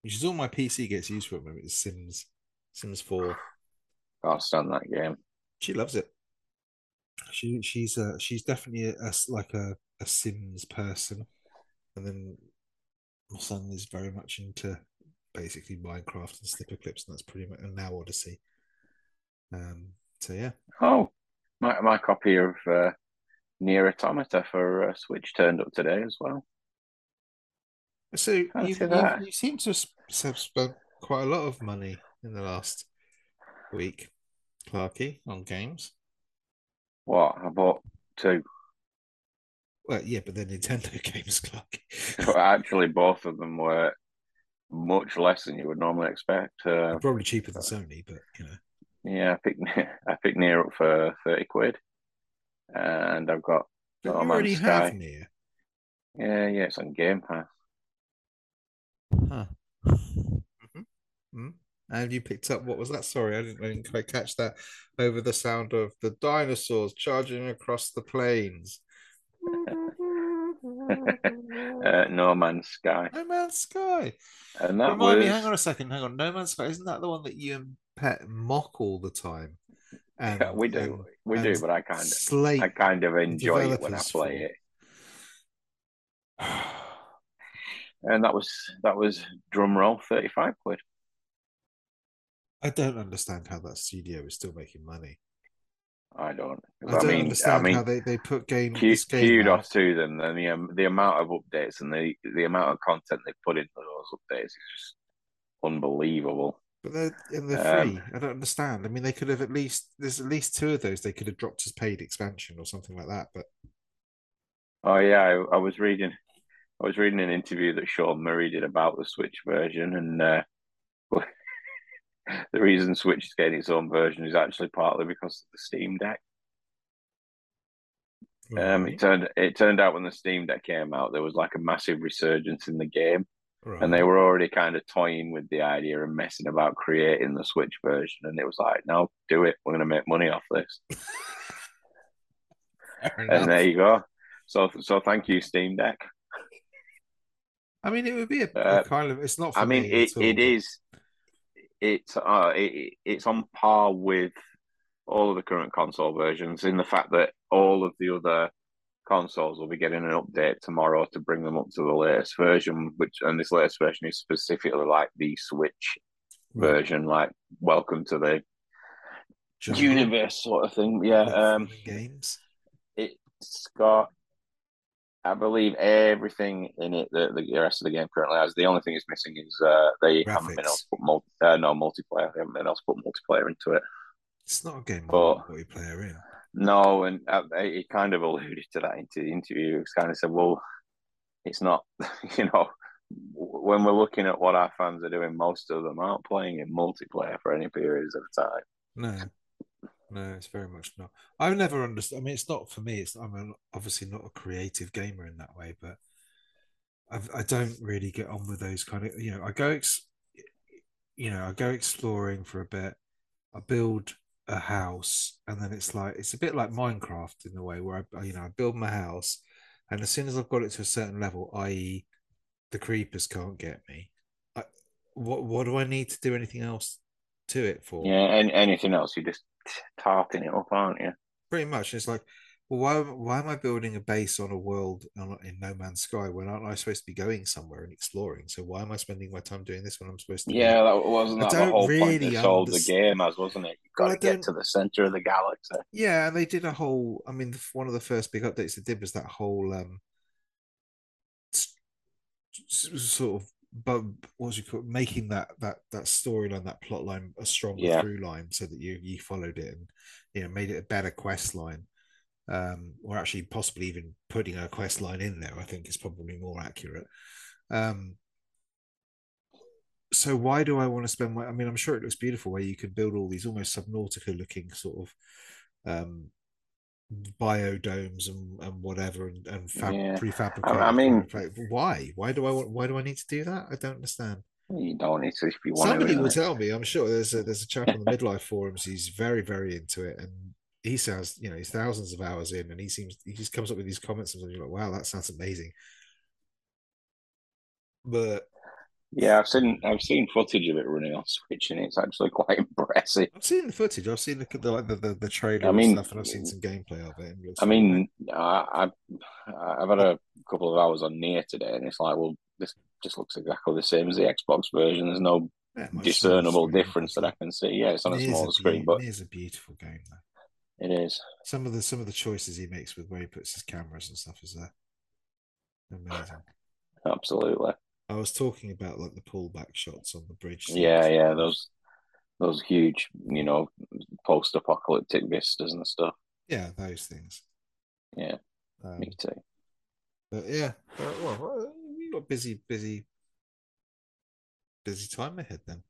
Speaker 2: Which is all my PC gets used for at the moment is Sims. Sims 4.
Speaker 3: Can't stand that game.
Speaker 2: She loves it. She she's uh she's definitely a, a like a, a Sims person. And then my son is very much into basically Minecraft and Snipperclips, and that's pretty much and now Odyssey. Um so yeah.
Speaker 3: Oh, my my copy of uh, NieR Automata for uh, Switch turned up today as well.
Speaker 2: So you've,
Speaker 3: that.
Speaker 2: you seem to have spent quite a lot of money in the last week, Clarky, on games.
Speaker 3: What? I bought two.
Speaker 2: Well, yeah, but they're Nintendo games, Clarky.
Speaker 3: But actually, both of them were much less than you would normally expect. Uh,
Speaker 2: Probably cheaper than Sony, but you know.
Speaker 3: yeah, I picked I picked NieR up for thirty quid, and I've got
Speaker 2: you
Speaker 3: Man's
Speaker 2: already
Speaker 3: Sky.
Speaker 2: have NieR?
Speaker 3: yeah yeah it's on Game Pass.
Speaker 2: Huh. Hmm And you picked up what was that? Sorry, I didn't, I didn't quite catch that over the sound of the dinosaurs charging across the plains.
Speaker 3: Uh, no Man's Sky,
Speaker 2: no Man's Sky.
Speaker 3: and that
Speaker 2: Remind
Speaker 3: was
Speaker 2: me, hang on a second, hang on. No Man's Sky, isn't that the one that you and Pet mock all the time? And,
Speaker 3: Yeah, we do we do, but I kind of
Speaker 2: slate.
Speaker 3: I kind of enjoy it when I play it. And that was that was drum roll thirty five quid.
Speaker 2: I don't understand how that studio is still making money.
Speaker 3: I don't.
Speaker 2: I don't
Speaker 3: mean,
Speaker 2: understand
Speaker 3: I mean,
Speaker 2: how they, they put game this game
Speaker 3: kudos
Speaker 2: out.
Speaker 3: to them. And the um, the amount of updates and the the amount of content they put into those updates is just unbelievable.
Speaker 2: But they're and they're
Speaker 3: Um,
Speaker 2: free. I don't understand. I mean, they could have at least there's at least two of those they could have dropped as paid expansion or something like that. But
Speaker 3: Oh yeah, I, I was reading, I was reading an interview that Sean Murray did about the Switch version, and uh, the reason Switch is getting its own version is actually partly because of the Steam Deck. Um, it turned it turned out when the Steam Deck came out, there was like a massive resurgence in the game,
Speaker 2: right.
Speaker 3: and they were already kind of toying with the idea and messing about creating the Switch version, and it was like, no, do it. We're going to make money off this, and there you go. So, so thank you, Steam Deck.
Speaker 2: I mean, it would be a, a
Speaker 3: Uh,
Speaker 2: kind of. It's not. For
Speaker 3: I mean,
Speaker 2: me
Speaker 3: it,
Speaker 2: all,
Speaker 3: it
Speaker 2: but-
Speaker 3: is. It's uh, it, it's on par with all of the current console versions in the fact that all of the other consoles will be getting an update tomorrow to bring them up to the latest version. Which and this latest version is specifically like the Switch
Speaker 2: Right.
Speaker 3: version, like welcome to the universe sort of thing. Yeah, um,
Speaker 2: games.
Speaker 3: it's got. I believe everything in it that the rest of the game currently has. The only thing it's missing is uh, they haven't been able to put multi, uh, no multiplayer. They haven't been able to put multiplayer into it.
Speaker 2: It's not a game
Speaker 3: but-
Speaker 2: multiplayer in.
Speaker 3: No, and uh, he kind of alluded to that into the interview. He's kind of said, "Well, it's not, you know, when we're looking at what our fans are doing, most of them aren't playing in multiplayer for any periods of time."
Speaker 2: No, no, it's very much not. I've never understood. I mean, it's not for me. It's I'm obviously not a creative gamer in that way, but I've, I don't really get on with those kind of. You know, I go, ex, you know, I go exploring for a bit. I build a house, and then it's like it's a bit like Minecraft in a way where I you know I build my house, and as soon as I've got it to a certain level, i.e., the creepers can't get me, I, what what do I need to do anything else to it for?
Speaker 3: Yeah, and anything else, you're just tarting it up, aren't you?
Speaker 2: Pretty much. It's like, well, why why am I building a base on a world in No Man's Sky when aren't I supposed to be going somewhere and exploring? So why am I spending my time doing this when I'm supposed to?
Speaker 3: Yeah, be... that wasn't that the whole really point that sold the game as, wasn't it? You've got well, to get to the center of the galaxy.
Speaker 2: Yeah, and they did a whole. I mean, one of the first big updates they did was that whole um sort of but what you call it, making that that that storyline, that plot line a stronger yeah. through line, so that you you followed it and you know made it a better quest line, um, or actually possibly even putting a quest line in there. I think is probably more accurate. Um, so why do I want to spend my? I mean, I'm sure it looks beautiful where you can build all these almost subnautica looking sort of um, biodomes and, and whatever and, and fab, yeah. prefabricated.
Speaker 3: I mean,
Speaker 2: why? Why do I want? Why do I need to do that? I don't understand.
Speaker 3: You don't need to if you want.
Speaker 2: Somebody
Speaker 3: to,
Speaker 2: will tell me. I'm sure there's a there's a chap on the midlife forums. He's very very into it, and he sounds you know he's thousands of hours in, and he seems he just comes up with these comments and you're like, wow, that sounds amazing. But
Speaker 3: yeah, I've seen I've seen footage of it running on Switch, and it's actually quite impressive.
Speaker 2: I've seen the footage. I've seen the the like the, the, the trailer I mean, and stuff, and I've seen some gameplay of it.
Speaker 3: I mean, I, I've had a couple of hours on NieR today, and it's like, well, this just looks exactly the same as the Xbox version. There's no yeah, discernible difference that I can see. Yeah, it's on a small screen, but
Speaker 2: it is a beautiful game. Though.
Speaker 3: It is.
Speaker 2: Some of the some of the choices he makes with where he puts his cameras and stuff is there. Amazing.
Speaker 3: Absolutely.
Speaker 2: I was talking about like the pullback shots on the bridge.
Speaker 3: Yeah, yeah, those those huge, you know, post-apocalyptic vistas and stuff.
Speaker 2: Yeah, those things.
Speaker 3: Yeah, um, me too.
Speaker 2: But yeah, uh, well, you got busy, busy, busy time ahead then.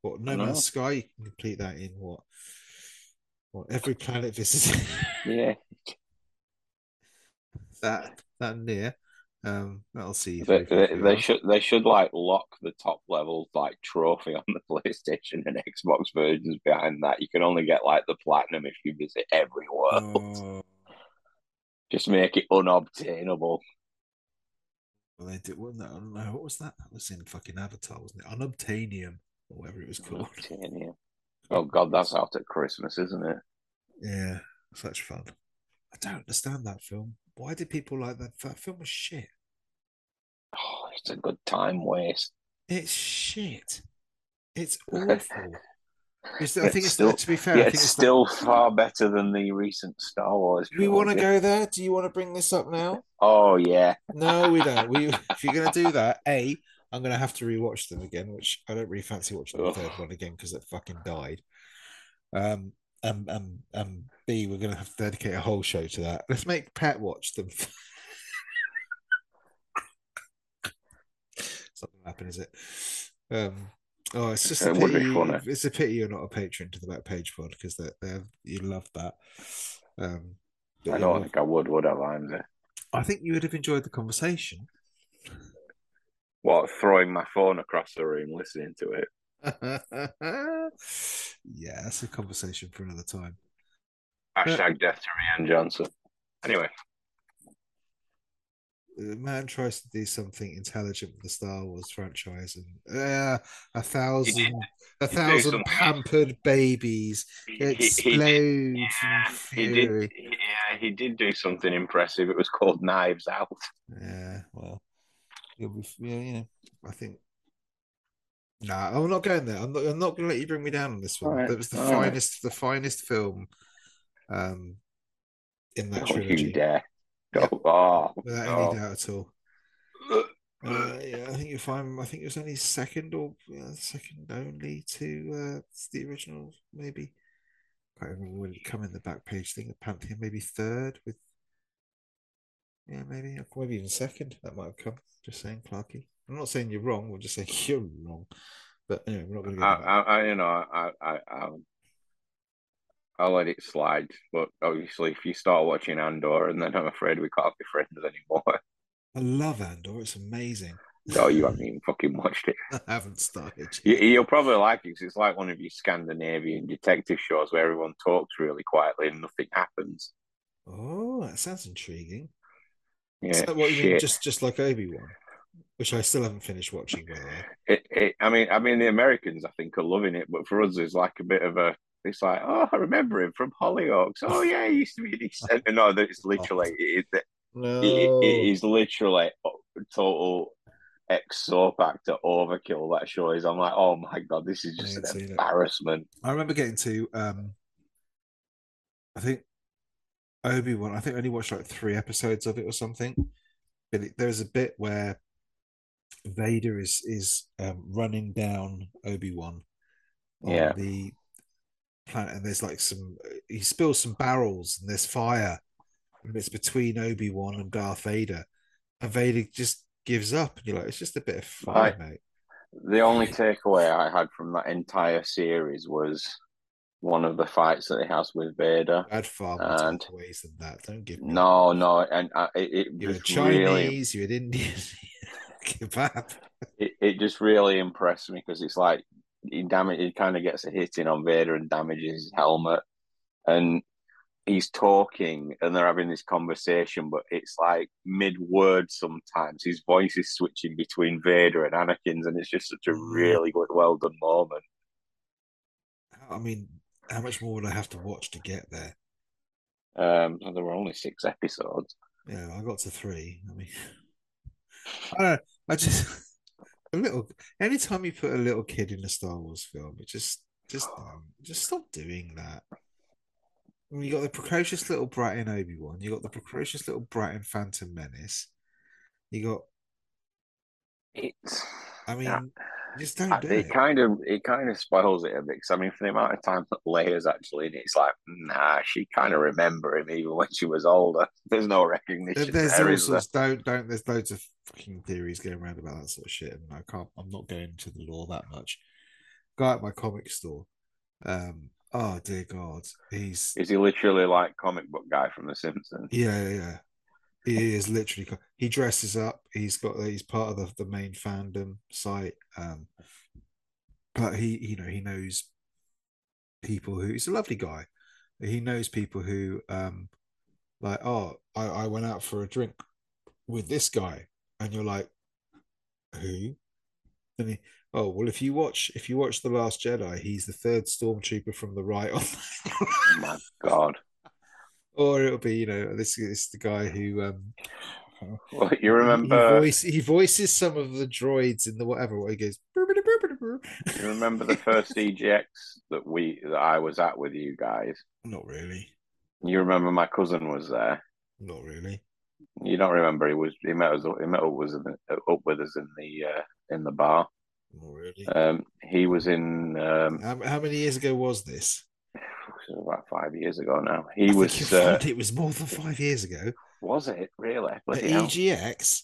Speaker 2: What No Man's Sky? You can complete that in what? What every planet visited?
Speaker 3: yeah.
Speaker 2: that that NieR. Um, I'll see.
Speaker 3: They, they, they should they should like lock the top level like trophy on the PlayStation and Xbox versions behind that. You can only get like the platinum if you visit every world. Oh. Just make it unobtainable.
Speaker 2: Well, they did. Wasn't that? I don't know. What was that? That was in fucking Avatar, wasn't it? Unobtainium or whatever it was called.
Speaker 3: Unobtainium. Oh God, that's out at Christmas, isn't it?
Speaker 2: Yeah, such fun. I don't understand that film. Why did people like that? That film was shit.
Speaker 3: Oh, it's a good time waste.
Speaker 2: It's shit. It's awful. It's, I think it's still, to be fair.
Speaker 3: Yeah, it's, it's still like, far better than the recent Star Wars.
Speaker 2: We want to go there. Do you want to bring this up now?
Speaker 3: Oh yeah.
Speaker 2: No, we don't. We if you're going to do that, a I'm going to have to rewatch them again, which I don't really fancy watching the third one again because it fucking died. Um, and and and B, we're going to have to dedicate a whole show to that. Let's make Pet watch them. Something happen, is it? Um, oh, it's just a it pity. It's a pity you're not a patron to the Back Page Pod because they you love that. Um,
Speaker 3: I don't think I would. Would I, Vimesy?
Speaker 2: I think you would have enjoyed the conversation.
Speaker 3: What throwing my phone across the room, listening to it?
Speaker 2: yeah, that's a conversation for another time.
Speaker 3: Hashtag death to Rian Johnson. Anyway.
Speaker 2: The man tries to do something intelligent with the Star Wars franchise, and uh, a thousand, a thousand pampered babies explode. He,
Speaker 3: he, yeah, he did. Yeah, he did do something impressive. It was called Knives Out.
Speaker 2: Yeah, well, you'll be, yeah, you know, I think no, nah, I'm not going there. I'm not. I'm not going to let you bring me down on this one. Right. That was the All finest, right. the finest film, um, in that Don't trilogy.
Speaker 3: You dare! Yep. Oh,
Speaker 2: Without oh. any doubt at all. Uh, yeah, I think you find. I think it was only second or uh, second only to uh, the original. Maybe I can't remember when it come in the back page thing. The Pantheon, maybe third with. Yeah, maybe maybe even second. That might have come. Just saying, Clarky. I'm not saying you're wrong. We're just saying you're wrong. But anyway, we're not going to. I,
Speaker 3: I, I, you know, I, I, I'll, I'll let it slide. But obviously, if you start watching Andor, and then I'm afraid we can't be friends anymore.
Speaker 2: I love Andor. It's amazing.
Speaker 3: Oh, you haven't even fucking watched it.
Speaker 2: I haven't started.
Speaker 3: You, you'll probably like it 'cause it's like one of your Scandinavian detective shows where everyone talks really quietly and nothing happens.
Speaker 2: Oh, that sounds intriguing.
Speaker 3: Yeah,
Speaker 2: Is that what you mean? Just just like Obi Wan, which I still haven't finished watching. By the way,
Speaker 3: It, it, I mean, I mean, the Americans, I think, are loving it, but for us, it's like a bit of a. It's like, oh, I remember him from Hollyoaks. Oh yeah, he used to be End. No, that it's literally it, it,
Speaker 2: no,
Speaker 3: it, it is literally total ex soap actor overkill. That show is. I'm like, oh my god, this is just an embarrassment.
Speaker 2: I remember getting to um I think Obi Wan. I think I only watched like three episodes of it or something. But it, there's a bit where Vader is is um, running down Obi Wan on
Speaker 3: Yeah.
Speaker 2: the planet, and there's like some. He spills some barrels, and there's fire, and it's between Obi Wan and Darth Vader, and Vader just gives up, and you're like, it's just a bit of fire,
Speaker 3: Right.
Speaker 2: mate.
Speaker 3: The only takeaway I had from that entire series was one of the fights that he has with Vader.
Speaker 2: I had far more
Speaker 3: And-
Speaker 2: takeaways than that. Don't give me
Speaker 3: No, no, and I, it, it
Speaker 2: You had
Speaker 3: just really,
Speaker 2: Chinese, you had Indian, kebab.
Speaker 3: it, it just really impressed me because it's like he damage, he kind of gets a hit in on Vader and damages his helmet, and he's talking and they're having this conversation, but it's like mid word sometimes. His voice is switching between Vader and Anakin's, and it's just such a really good, well done moment.
Speaker 2: I mean, how much more would I have to watch to get there?
Speaker 3: Um, there were only six episodes.
Speaker 2: Yeah, I got to three. I mean, I. I just a little. Anytime you put a little kid in a Star Wars film, it just just um, just stop doing that. I mean, you got the precocious little brat in Obi Wan. You got the precocious little brat in Phantom Menace. You got.
Speaker 3: It's
Speaker 2: I mean,
Speaker 3: Yeah.
Speaker 2: Just don't do
Speaker 3: it
Speaker 2: it.
Speaker 3: kind of it kind of spoils it a bit because I mean for the amount of time that Leia's actually in it, it's like nah, she kind of remember him even when she was older. There's no recognition
Speaker 2: There's
Speaker 3: there,
Speaker 2: all
Speaker 3: there?
Speaker 2: Don't don't. There's loads of fucking theories going around about that sort of shit, and I can't. I'm not going into the lore that much. Guy at my comic store. Um. Oh dear God, he's
Speaker 3: Is he literally like comic book guy from The Simpsons?
Speaker 2: yeah yeah. yeah. He is literally. He dresses up. He's got. He's part of the, the main fandom site. Um. But he, you know, he knows people who. He's a lovely guy. He knows people who, um, like, oh, I, I went out for a drink with this guy, and you're like, who? And he, oh well, if you watch, if you watch the Last Jedi, he's the third stormtrooper from the right.
Speaker 3: Oh my god!
Speaker 2: Or it'll be, you know, this is the guy who um
Speaker 3: Well, you remember
Speaker 2: he, voice, he voices some of the droids in the whatever where he goes
Speaker 3: you remember the first EGX that we that I was at with you guys?
Speaker 2: not really
Speaker 3: You remember my cousin was there.
Speaker 2: not really
Speaker 3: You don't remember he was he met us he met up with us in, up with us in the uh, in the bar.
Speaker 2: not really
Speaker 3: Um, he was in um,
Speaker 2: how, how many years ago was this
Speaker 3: was about five years ago now.
Speaker 2: I
Speaker 3: He
Speaker 2: think
Speaker 3: was uh,
Speaker 2: it was more than five years ago
Speaker 3: was it really?
Speaker 2: at
Speaker 3: hell.
Speaker 2: EGX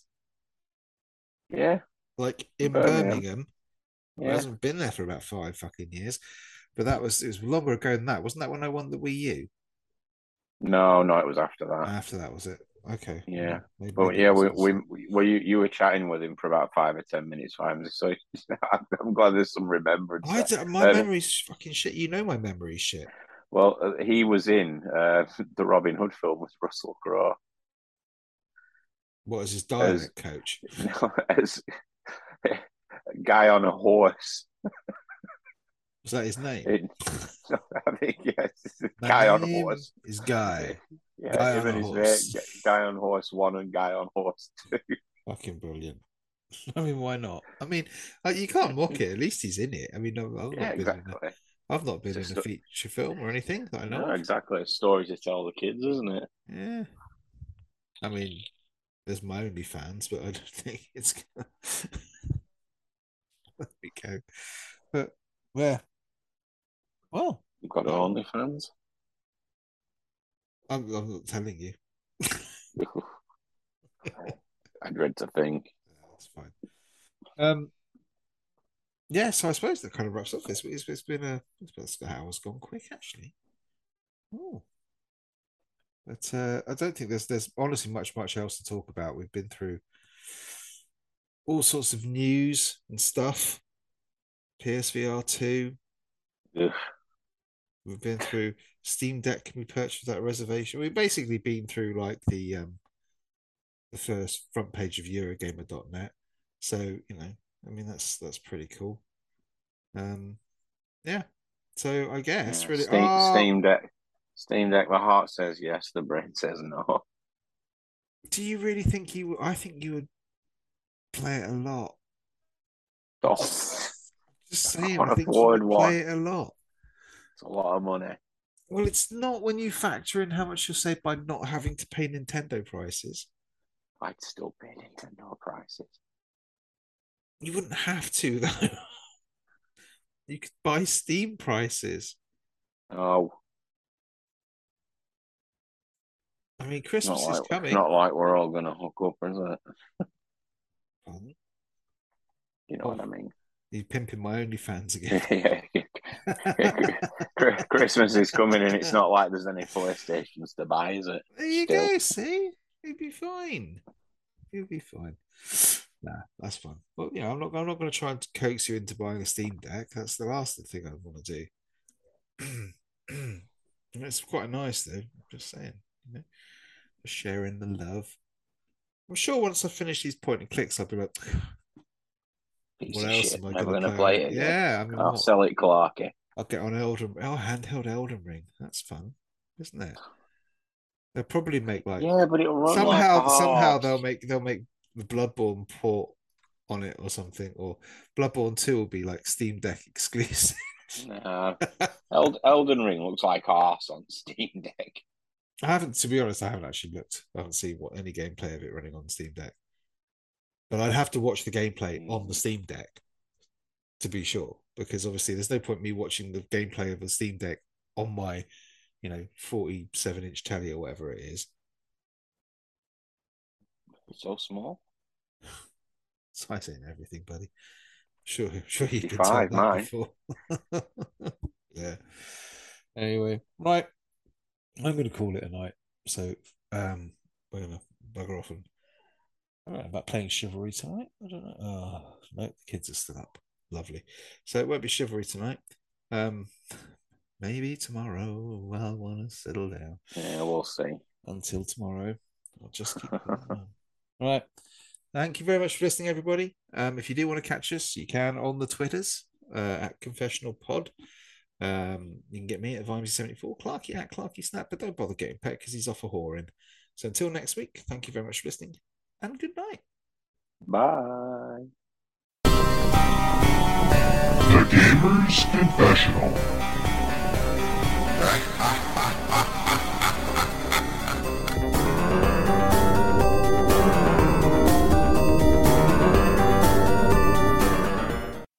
Speaker 3: Yeah,
Speaker 2: like in
Speaker 3: Birmingham.
Speaker 2: Birmingham
Speaker 3: yeah.
Speaker 2: hasn't been there for about five fucking years. But that was it was longer ago than that. Wasn't that when I won the Wii U?
Speaker 3: No, no, it was after that.
Speaker 2: After that was it? Okay.
Speaker 3: Yeah.
Speaker 2: Maybe-
Speaker 3: But yeah, we, we, we well, you, you were chatting with him for about five or ten minutes. Time, so I'm glad there's some remembrance.
Speaker 2: I my
Speaker 3: Um,
Speaker 2: memory's fucking shit. You know my memory's shit.
Speaker 3: Well, uh, he was in uh, the Robin Hood film with Russell Crowe
Speaker 2: What was his dialect coach?
Speaker 3: as a guy on a horse.
Speaker 2: Was that his name?
Speaker 3: It- I think yes, guy on a horse.
Speaker 2: Is Guy.
Speaker 3: Yeah,
Speaker 2: Guy
Speaker 3: him
Speaker 2: on
Speaker 3: and his
Speaker 2: horse.
Speaker 3: mate, guy on horse one and guy on horse two.
Speaker 2: Fucking brilliant. I mean, why not? I mean, you can't mock it. At least he's in it. I mean, I've, I've
Speaker 3: Yeah,
Speaker 2: not been in a,
Speaker 3: exactly.
Speaker 2: I've not been in
Speaker 3: a
Speaker 2: feature film or anything that I know.
Speaker 3: No, exactly. A story to tell the kids, isn't it?
Speaker 2: Yeah. I mean, there's my only fans, but I don't think it's gonna there we go. But where? Well,
Speaker 3: You've got
Speaker 2: Oh.
Speaker 3: OnlyFans.
Speaker 2: I'm, I'm not telling you.
Speaker 3: I dread to think.
Speaker 2: That's fine. Um yeah, so I suppose that kind of wraps up this. It's, it's been a it's been hour's gone quick actually. Oh. But uh, I don't think there's there's honestly much much else to talk about. We've been through all sorts of news and stuff. PSVR two.
Speaker 3: Ugh.
Speaker 2: We've been through Steam Deck can be purchased without reservation. We've basically been through like the um the first front page of Eurogamer.net. So, you know, I mean that's that's pretty cool. Um yeah. So I guess
Speaker 3: Yeah,
Speaker 2: really
Speaker 3: Steam,
Speaker 2: Ah,
Speaker 3: Steam Deck. Steam Deck. The heart says yes. The brain says no.
Speaker 2: do you really think you I think you would play it a lot.
Speaker 3: Oh,
Speaker 2: Just saying,
Speaker 3: can't
Speaker 2: I think you would
Speaker 3: one.
Speaker 2: play it a lot.
Speaker 3: it's a lot of money.
Speaker 2: Well, it's not when you factor in how much you'll save by not having to pay Nintendo prices.
Speaker 3: I'd still pay Nintendo prices.
Speaker 2: You wouldn't have to though. You could buy Steam prices.
Speaker 3: Oh,
Speaker 2: I mean, Christmas is
Speaker 3: like it's
Speaker 2: coming.
Speaker 3: not like we're all gonna hook up, is it? You know what I oh, mean?
Speaker 2: He's pimping my OnlyFans again.
Speaker 3: yeah. Christmas is coming, and it's not like there's any PlayStations to buy, is it?
Speaker 2: there you
Speaker 3: Still.
Speaker 2: go. See, he'll be fine. He'll be fine. Nah, that's fine. But you know, I'm not. I'm not going to try and coax you into buying a Steam Deck. That's the last thing I want to do. it's quite nice though. I'm Just saying, you know, sharing the love. I'm sure once I finish these point and clicks, I'll be like,
Speaker 3: Piece
Speaker 2: what else
Speaker 3: shit.
Speaker 2: am I going to
Speaker 3: play it again.
Speaker 2: Yeah, I mean,
Speaker 3: I'll
Speaker 2: what-
Speaker 3: sell it, Clarky.
Speaker 2: I'll get on Elden. Oh, handheld Elden Ring. That's fun, isn't it? They'll probably make like
Speaker 3: Yeah, but it'll run
Speaker 2: somehow
Speaker 3: like
Speaker 2: somehow they'll make they'll make the Bloodborne port on it or something, or Bloodborne Two will be like Steam Deck exclusive.
Speaker 3: Nah. Eld- Elden Ring looks like arse on Steam Deck.
Speaker 2: I haven't, to be honest, I haven't actually looked. I haven't seen what any gameplay of it running on Steam Deck. But I'd have to watch the gameplay on the Steam Deck to be sure, because obviously there's no point me watching the gameplay of the Steam Deck on my, you know, 47 inch telly or whatever it is.
Speaker 3: So small.
Speaker 2: I saying everything, buddy. Sure, sure you've been
Speaker 3: 55,
Speaker 2: told that
Speaker 3: mine.
Speaker 2: before. yeah. Anyway, right. I'm going to call it a night. So, um, we're going to bugger off and I don't know about playing chivalry tonight. I don't know. Oh, no, the kids are still up. Lovely. So it won't be chivalry tonight. Um, maybe tomorrow I'll want to settle down.
Speaker 3: Yeah, we'll see.
Speaker 2: Until tomorrow, I'll just keep. All right. Thank you very much for listening, everybody. Um, if you do want to catch us, you can on the Twitters uh, at Confessional Pod. Um, you can get me at Vimesy74, Clarky at Clarky Snap, but don't bother getting Pet because he's off a whoring. So until next week, thank you very much for listening and good night.
Speaker 3: Bye.
Speaker 1: The Gamer's Confessional.
Speaker 4: Ha ha